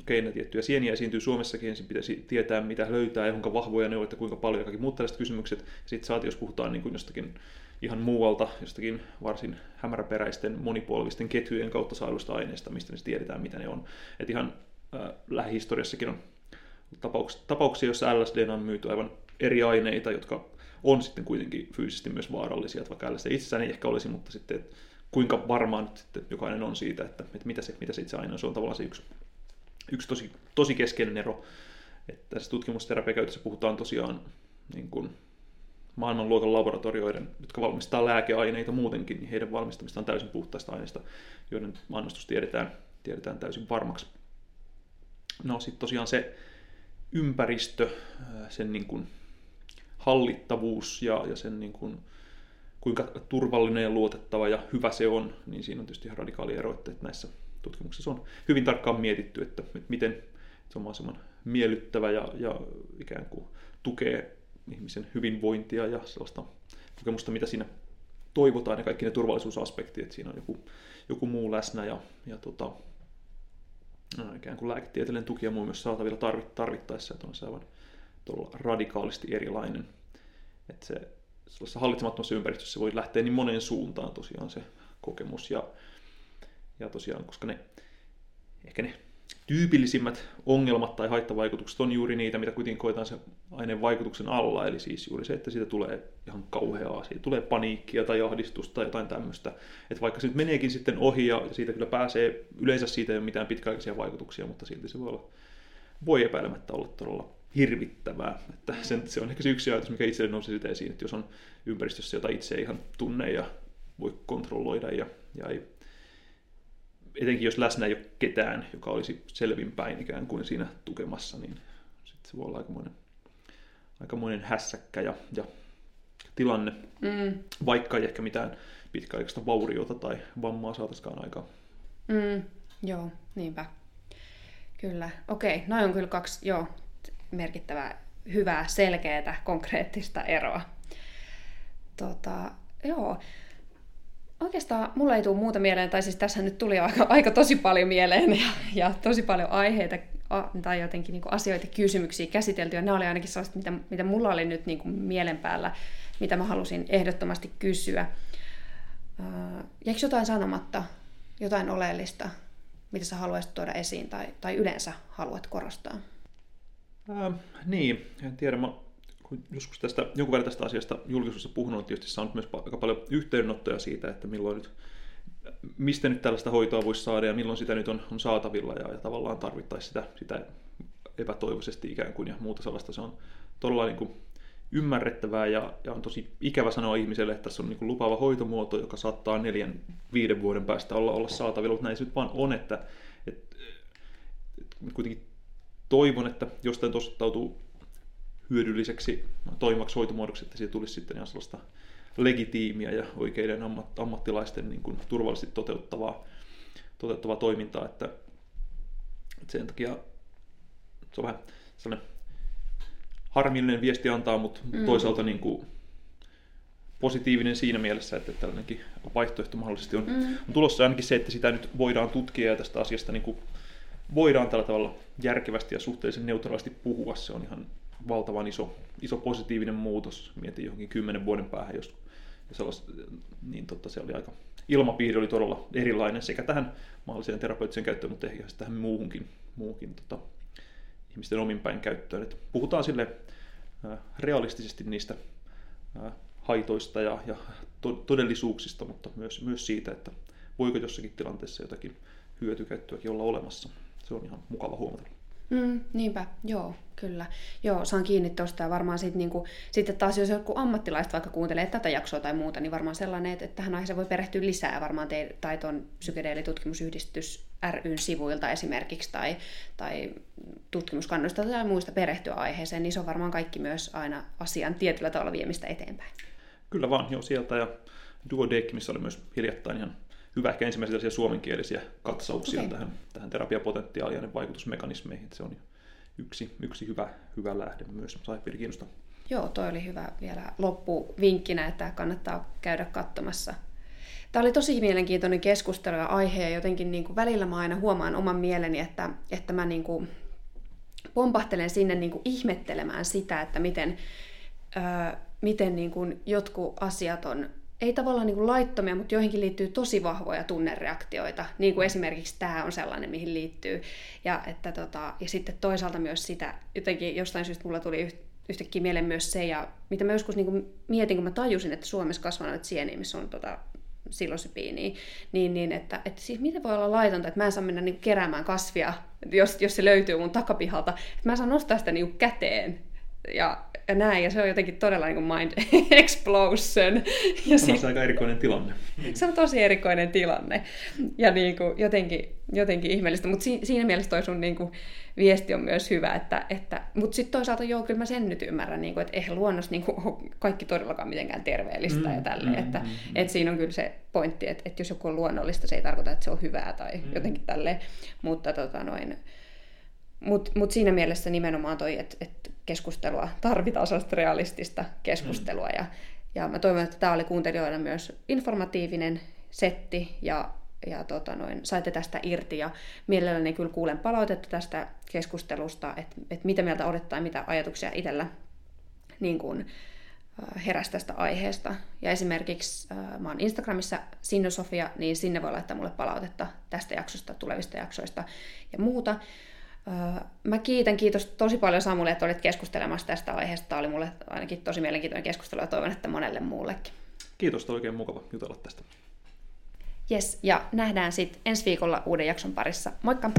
Okei, ne tiettyjä sieniä esiintyy Suomessakin, ensin pitäisi tietää, mitä löytää ja kuinka vahvoja ne ovat ja kuinka paljon ja kaikki muut tällaiset kysymykset. Sitten saati, jos puhutaan niin kuin jostakin ihan muualta, jostakin varsin hämäräperäisten monipolvisten ketjujen kautta saaduista aineista, mistä ne tiedetään, mitä ne on. Et ihan äh, lähihistoriassakin on tapauksia, tapauksia, joissa LSD on myyty aivan eri aineita, jotka on sitten kuitenkin fyysisesti myös vaarallisia, että vaikka LSD itsessään ei ehkä olisi, mutta sitten kuinka varmaan nyt sitten jokainen on siitä, että, että mitä, se, mitä se itse aine on, se on tavallaan se yksi yksi tosi, tosi keskeinen ero. Että tässä tutkimusterapiakäytössä puhutaan tosiaan niin kuin maailmanluokan laboratorioiden, jotka valmistaa lääkeaineita muutenkin, niin heidän valmistamista on täysin puhtaista aineista, joiden annostus tiedetään, tiedetään täysin varmaksi. No sitten tosiaan se ympäristö, sen niin kuin hallittavuus ja, ja sen niin kuin, kuinka turvallinen ja luotettava ja hyvä se on, niin siinä on tietysti ihan radikaali ero, että näissä tutkimuksessa on hyvin tarkkaan mietitty, että, että miten se on mahdollisimman miellyttävä ja, ja ikään kuin tukee ihmisen hyvinvointia ja sellaista kokemusta, mitä siinä toivotaan ja kaikki ne turvallisuusaspektit, että siinä on joku, joku muu läsnä ja, ja tota, ikään kuin lääketieteellinen tuki ja muu myös saatavilla tarvittaessa, että on se aivan radikaalisti erilainen. Että se sellaisessa hallitsemattomassa ympäristössä voi lähteä niin moneen suuntaan tosiaan se kokemus. Ja, ja tosiaan, koska ne, ehkä ne tyypillisimmät ongelmat tai haittavaikutukset on juuri niitä, mitä kuitenkin koetaan sen aineen vaikutuksen alla. Eli siis juuri se, että siitä tulee ihan kauheaa, siitä tulee paniikkia tai ahdistusta tai jotain tämmöistä. Että vaikka se nyt meneekin sitten ohi ja siitä kyllä pääsee, yleensä siitä ei ole mitään pitkäaikaisia vaikutuksia, mutta silti se voi, olla, voi epäilemättä olla todella hirvittävää. Että sen, se on ehkä se yksi ajatus, mikä itselle nousi sitä esiin, että jos on ympäristössä, jota itse ei ihan tunne ja voi kontrolloida ja, ja ei etenkin jos läsnä ei ole ketään, joka olisi selvinpäin ikään kuin siinä tukemassa, niin sitten se voi olla aikamoinen, aikamoinen hässäkkä ja, ja tilanne, mm. vaikka ei ehkä mitään pitkäaikaista vauriota tai vammaa saataisikaan aikaan. Mm, joo, niinpä. Kyllä. Okei, noin on kyllä kaksi joo, merkittävää, hyvää, selkeää, konkreettista eroa. Tota, joo oikeastaan mulla ei tule muuta mieleen, tai siis tässä nyt tuli aika, aika tosi paljon mieleen ja, ja tosi paljon aiheita a, tai jotenkin niin asioita, kysymyksiä käsitelty, ja nämä oli ainakin sellaiset, mitä, mitä mulla oli nyt niin kuin mielen päällä, mitä mä halusin ehdottomasti kysyä. Uh, jäikö jotain sanomatta, jotain oleellista, mitä sä haluaisit tuoda esiin tai, tai yleensä haluat korostaa? Äh, niin, en tiedä. Mä kun joskus tästä, jonkun verran tästä asiasta julkisuudessa puhunut, on tietysti saanut myös aika paljon yhteydenottoja siitä, että milloin nyt, mistä nyt tällaista hoitoa voisi saada ja milloin sitä nyt on, on saatavilla ja, ja tavallaan tarvittaisiin sitä, sitä epätoivoisesti ikään kuin ja muuta sellaista. Se on todella niin kuin ymmärrettävää ja, ja on tosi ikävä sanoa ihmiselle, että tässä on niin kuin lupaava hoitomuoto, joka saattaa neljän, viiden vuoden päästä olla, olla saatavilla, mutta näin se nyt vaan on, että, että, että kuitenkin toivon, että jostain osoittautuu hyödylliseksi toimivaksi hoitomuodoksi, että siitä tulisi sitten ihan sellaista legitiimiä ja oikeiden ammat, ammattilaisten niin kuin turvallisesti toteuttavaa, toteuttavaa toimintaa, että, että sen takia se on vähän sellainen harmillinen viesti antaa, mutta mm. toisaalta niin kuin positiivinen siinä mielessä, että tällainenkin vaihtoehto mahdollisesti on, mm. on tulossa ainakin se, että sitä nyt voidaan tutkia ja tästä asiasta niin kuin voidaan tällä tavalla järkevästi ja suhteellisen neutraalisti puhua. Se on ihan valtavan iso, iso positiivinen muutos. Mietin johonkin kymmenen vuoden päähän, jos, jos niin totta, se oli aika, ilmapiiri oli todella erilainen sekä tähän mahdolliseen terapeuttiseen käyttöön, mutta ehkä tähän muuhunkin, muuhunkin tota, ihmisten ominpäin käyttöön. Et puhutaan sille äh, realistisesti niistä äh, haitoista ja, ja to, todellisuuksista, mutta myös, myös siitä, että voiko jossakin tilanteessa jotakin hyötykäyttöäkin olla olemassa. Se on ihan mukava huomata. Mm, niinpä, joo, kyllä. Joo, saan kiinni tuosta ja varmaan sit, niinku, sitten taas jos joku ammattilaista vaikka kuuntelee tätä jaksoa tai muuta, niin varmaan sellainen, että, että tähän aiheeseen voi perehtyä lisää varmaan te, tai tuon psykedeelitutkimusyhdistys ryn sivuilta esimerkiksi tai, tai tutkimuskannoista tai muista perehtyä aiheeseen, niin se on varmaan kaikki myös aina asian tietyllä tavalla viemistä eteenpäin. Kyllä vaan, joo sieltä ja Duodeck, missä oli myös hiljattain ihan hyvä ehkä ensimmäisiä suomenkielisiä katsauksia okay. tähän, tähän terapiapotentiaaliin ja vaikutusmekanismeihin. Se on yksi, yksi hyvä, hyvä lähde myös Saipiiri kiinnostaa. Joo, toi oli hyvä vielä loppuvinkkinä, että kannattaa käydä katsomassa. Tämä oli tosi mielenkiintoinen keskustelu ja aihe, ja jotenkin niin kuin välillä mä aina huomaan oman mieleni, että, että mä niin kuin pompahtelen sinne niin kuin ihmettelemään sitä, että miten, öö, miten niin kuin jotkut asiat on ei tavallaan niin kuin laittomia, mutta joihinkin liittyy tosi vahvoja tunnereaktioita, niin kuin esimerkiksi tämä on sellainen, mihin liittyy. Ja, että tota, ja sitten toisaalta myös sitä, jotenkin jostain syystä mulla tuli yhtäkkiä mieleen myös se, ja mitä mä joskus niin kuin mietin, kun mä tajusin, että Suomessa kasvanut sieniä, missä on tota, silosypiiniä, niin, niin että, että siis miten voi olla laitonta, että mä en saa mennä niin keräämään kasvia, jos, jos se löytyy mun takapihalta, että mä saan nostaa sitä niin käteen. Ja ja näin, ja se on jotenkin todella niin kuin mind explosion. Ja se on sit... aika erikoinen tilanne. Se on tosi erikoinen tilanne, ja niin kuin jotenkin, jotenkin ihmeellistä, mutta si- siinä mielessä toi sun niin kuin viesti on myös hyvä, että, että mutta sitten toisaalta joo, kyllä mä sen nyt ymmärrän, niin kuin, että eihän luonnossa niin kuin, kaikki todellakaan mitenkään terveellistä mm, ja tälleen, mm, että, mm, että siinä on kyllä se pointti, että, että jos joku on luonnollista, se ei tarkoita, että se on hyvää tai mm. jotenkin tälleen, mutta tota noin, mutta mut siinä mielessä nimenomaan toi, että et keskustelua tarvitaan sellaista realistista keskustelua. Mm. Ja, ja mä toivon, että tämä oli kuuntelijoille myös informatiivinen setti ja, ja tota noin, saitte tästä irti. Ja mielelläni kyllä kuulen palautetta tästä keskustelusta, että et mitä mieltä olette tai mitä ajatuksia itsellä niin kun, heräsi tästä aiheesta. Ja esimerkiksi mä oon Instagramissa Sinne Sofia, niin sinne voi laittaa mulle palautetta tästä jaksosta, tulevista jaksoista ja muuta. Mä kiitän, kiitos tosi paljon Samulle, että olit keskustelemassa tästä aiheesta. Tämä oli mulle ainakin tosi mielenkiintoinen keskustelu ja toivon, että monelle muullekin. Kiitos, oikein mukava jutella tästä. Yes, ja nähdään sitten ensi viikolla uuden jakson parissa. Moikka!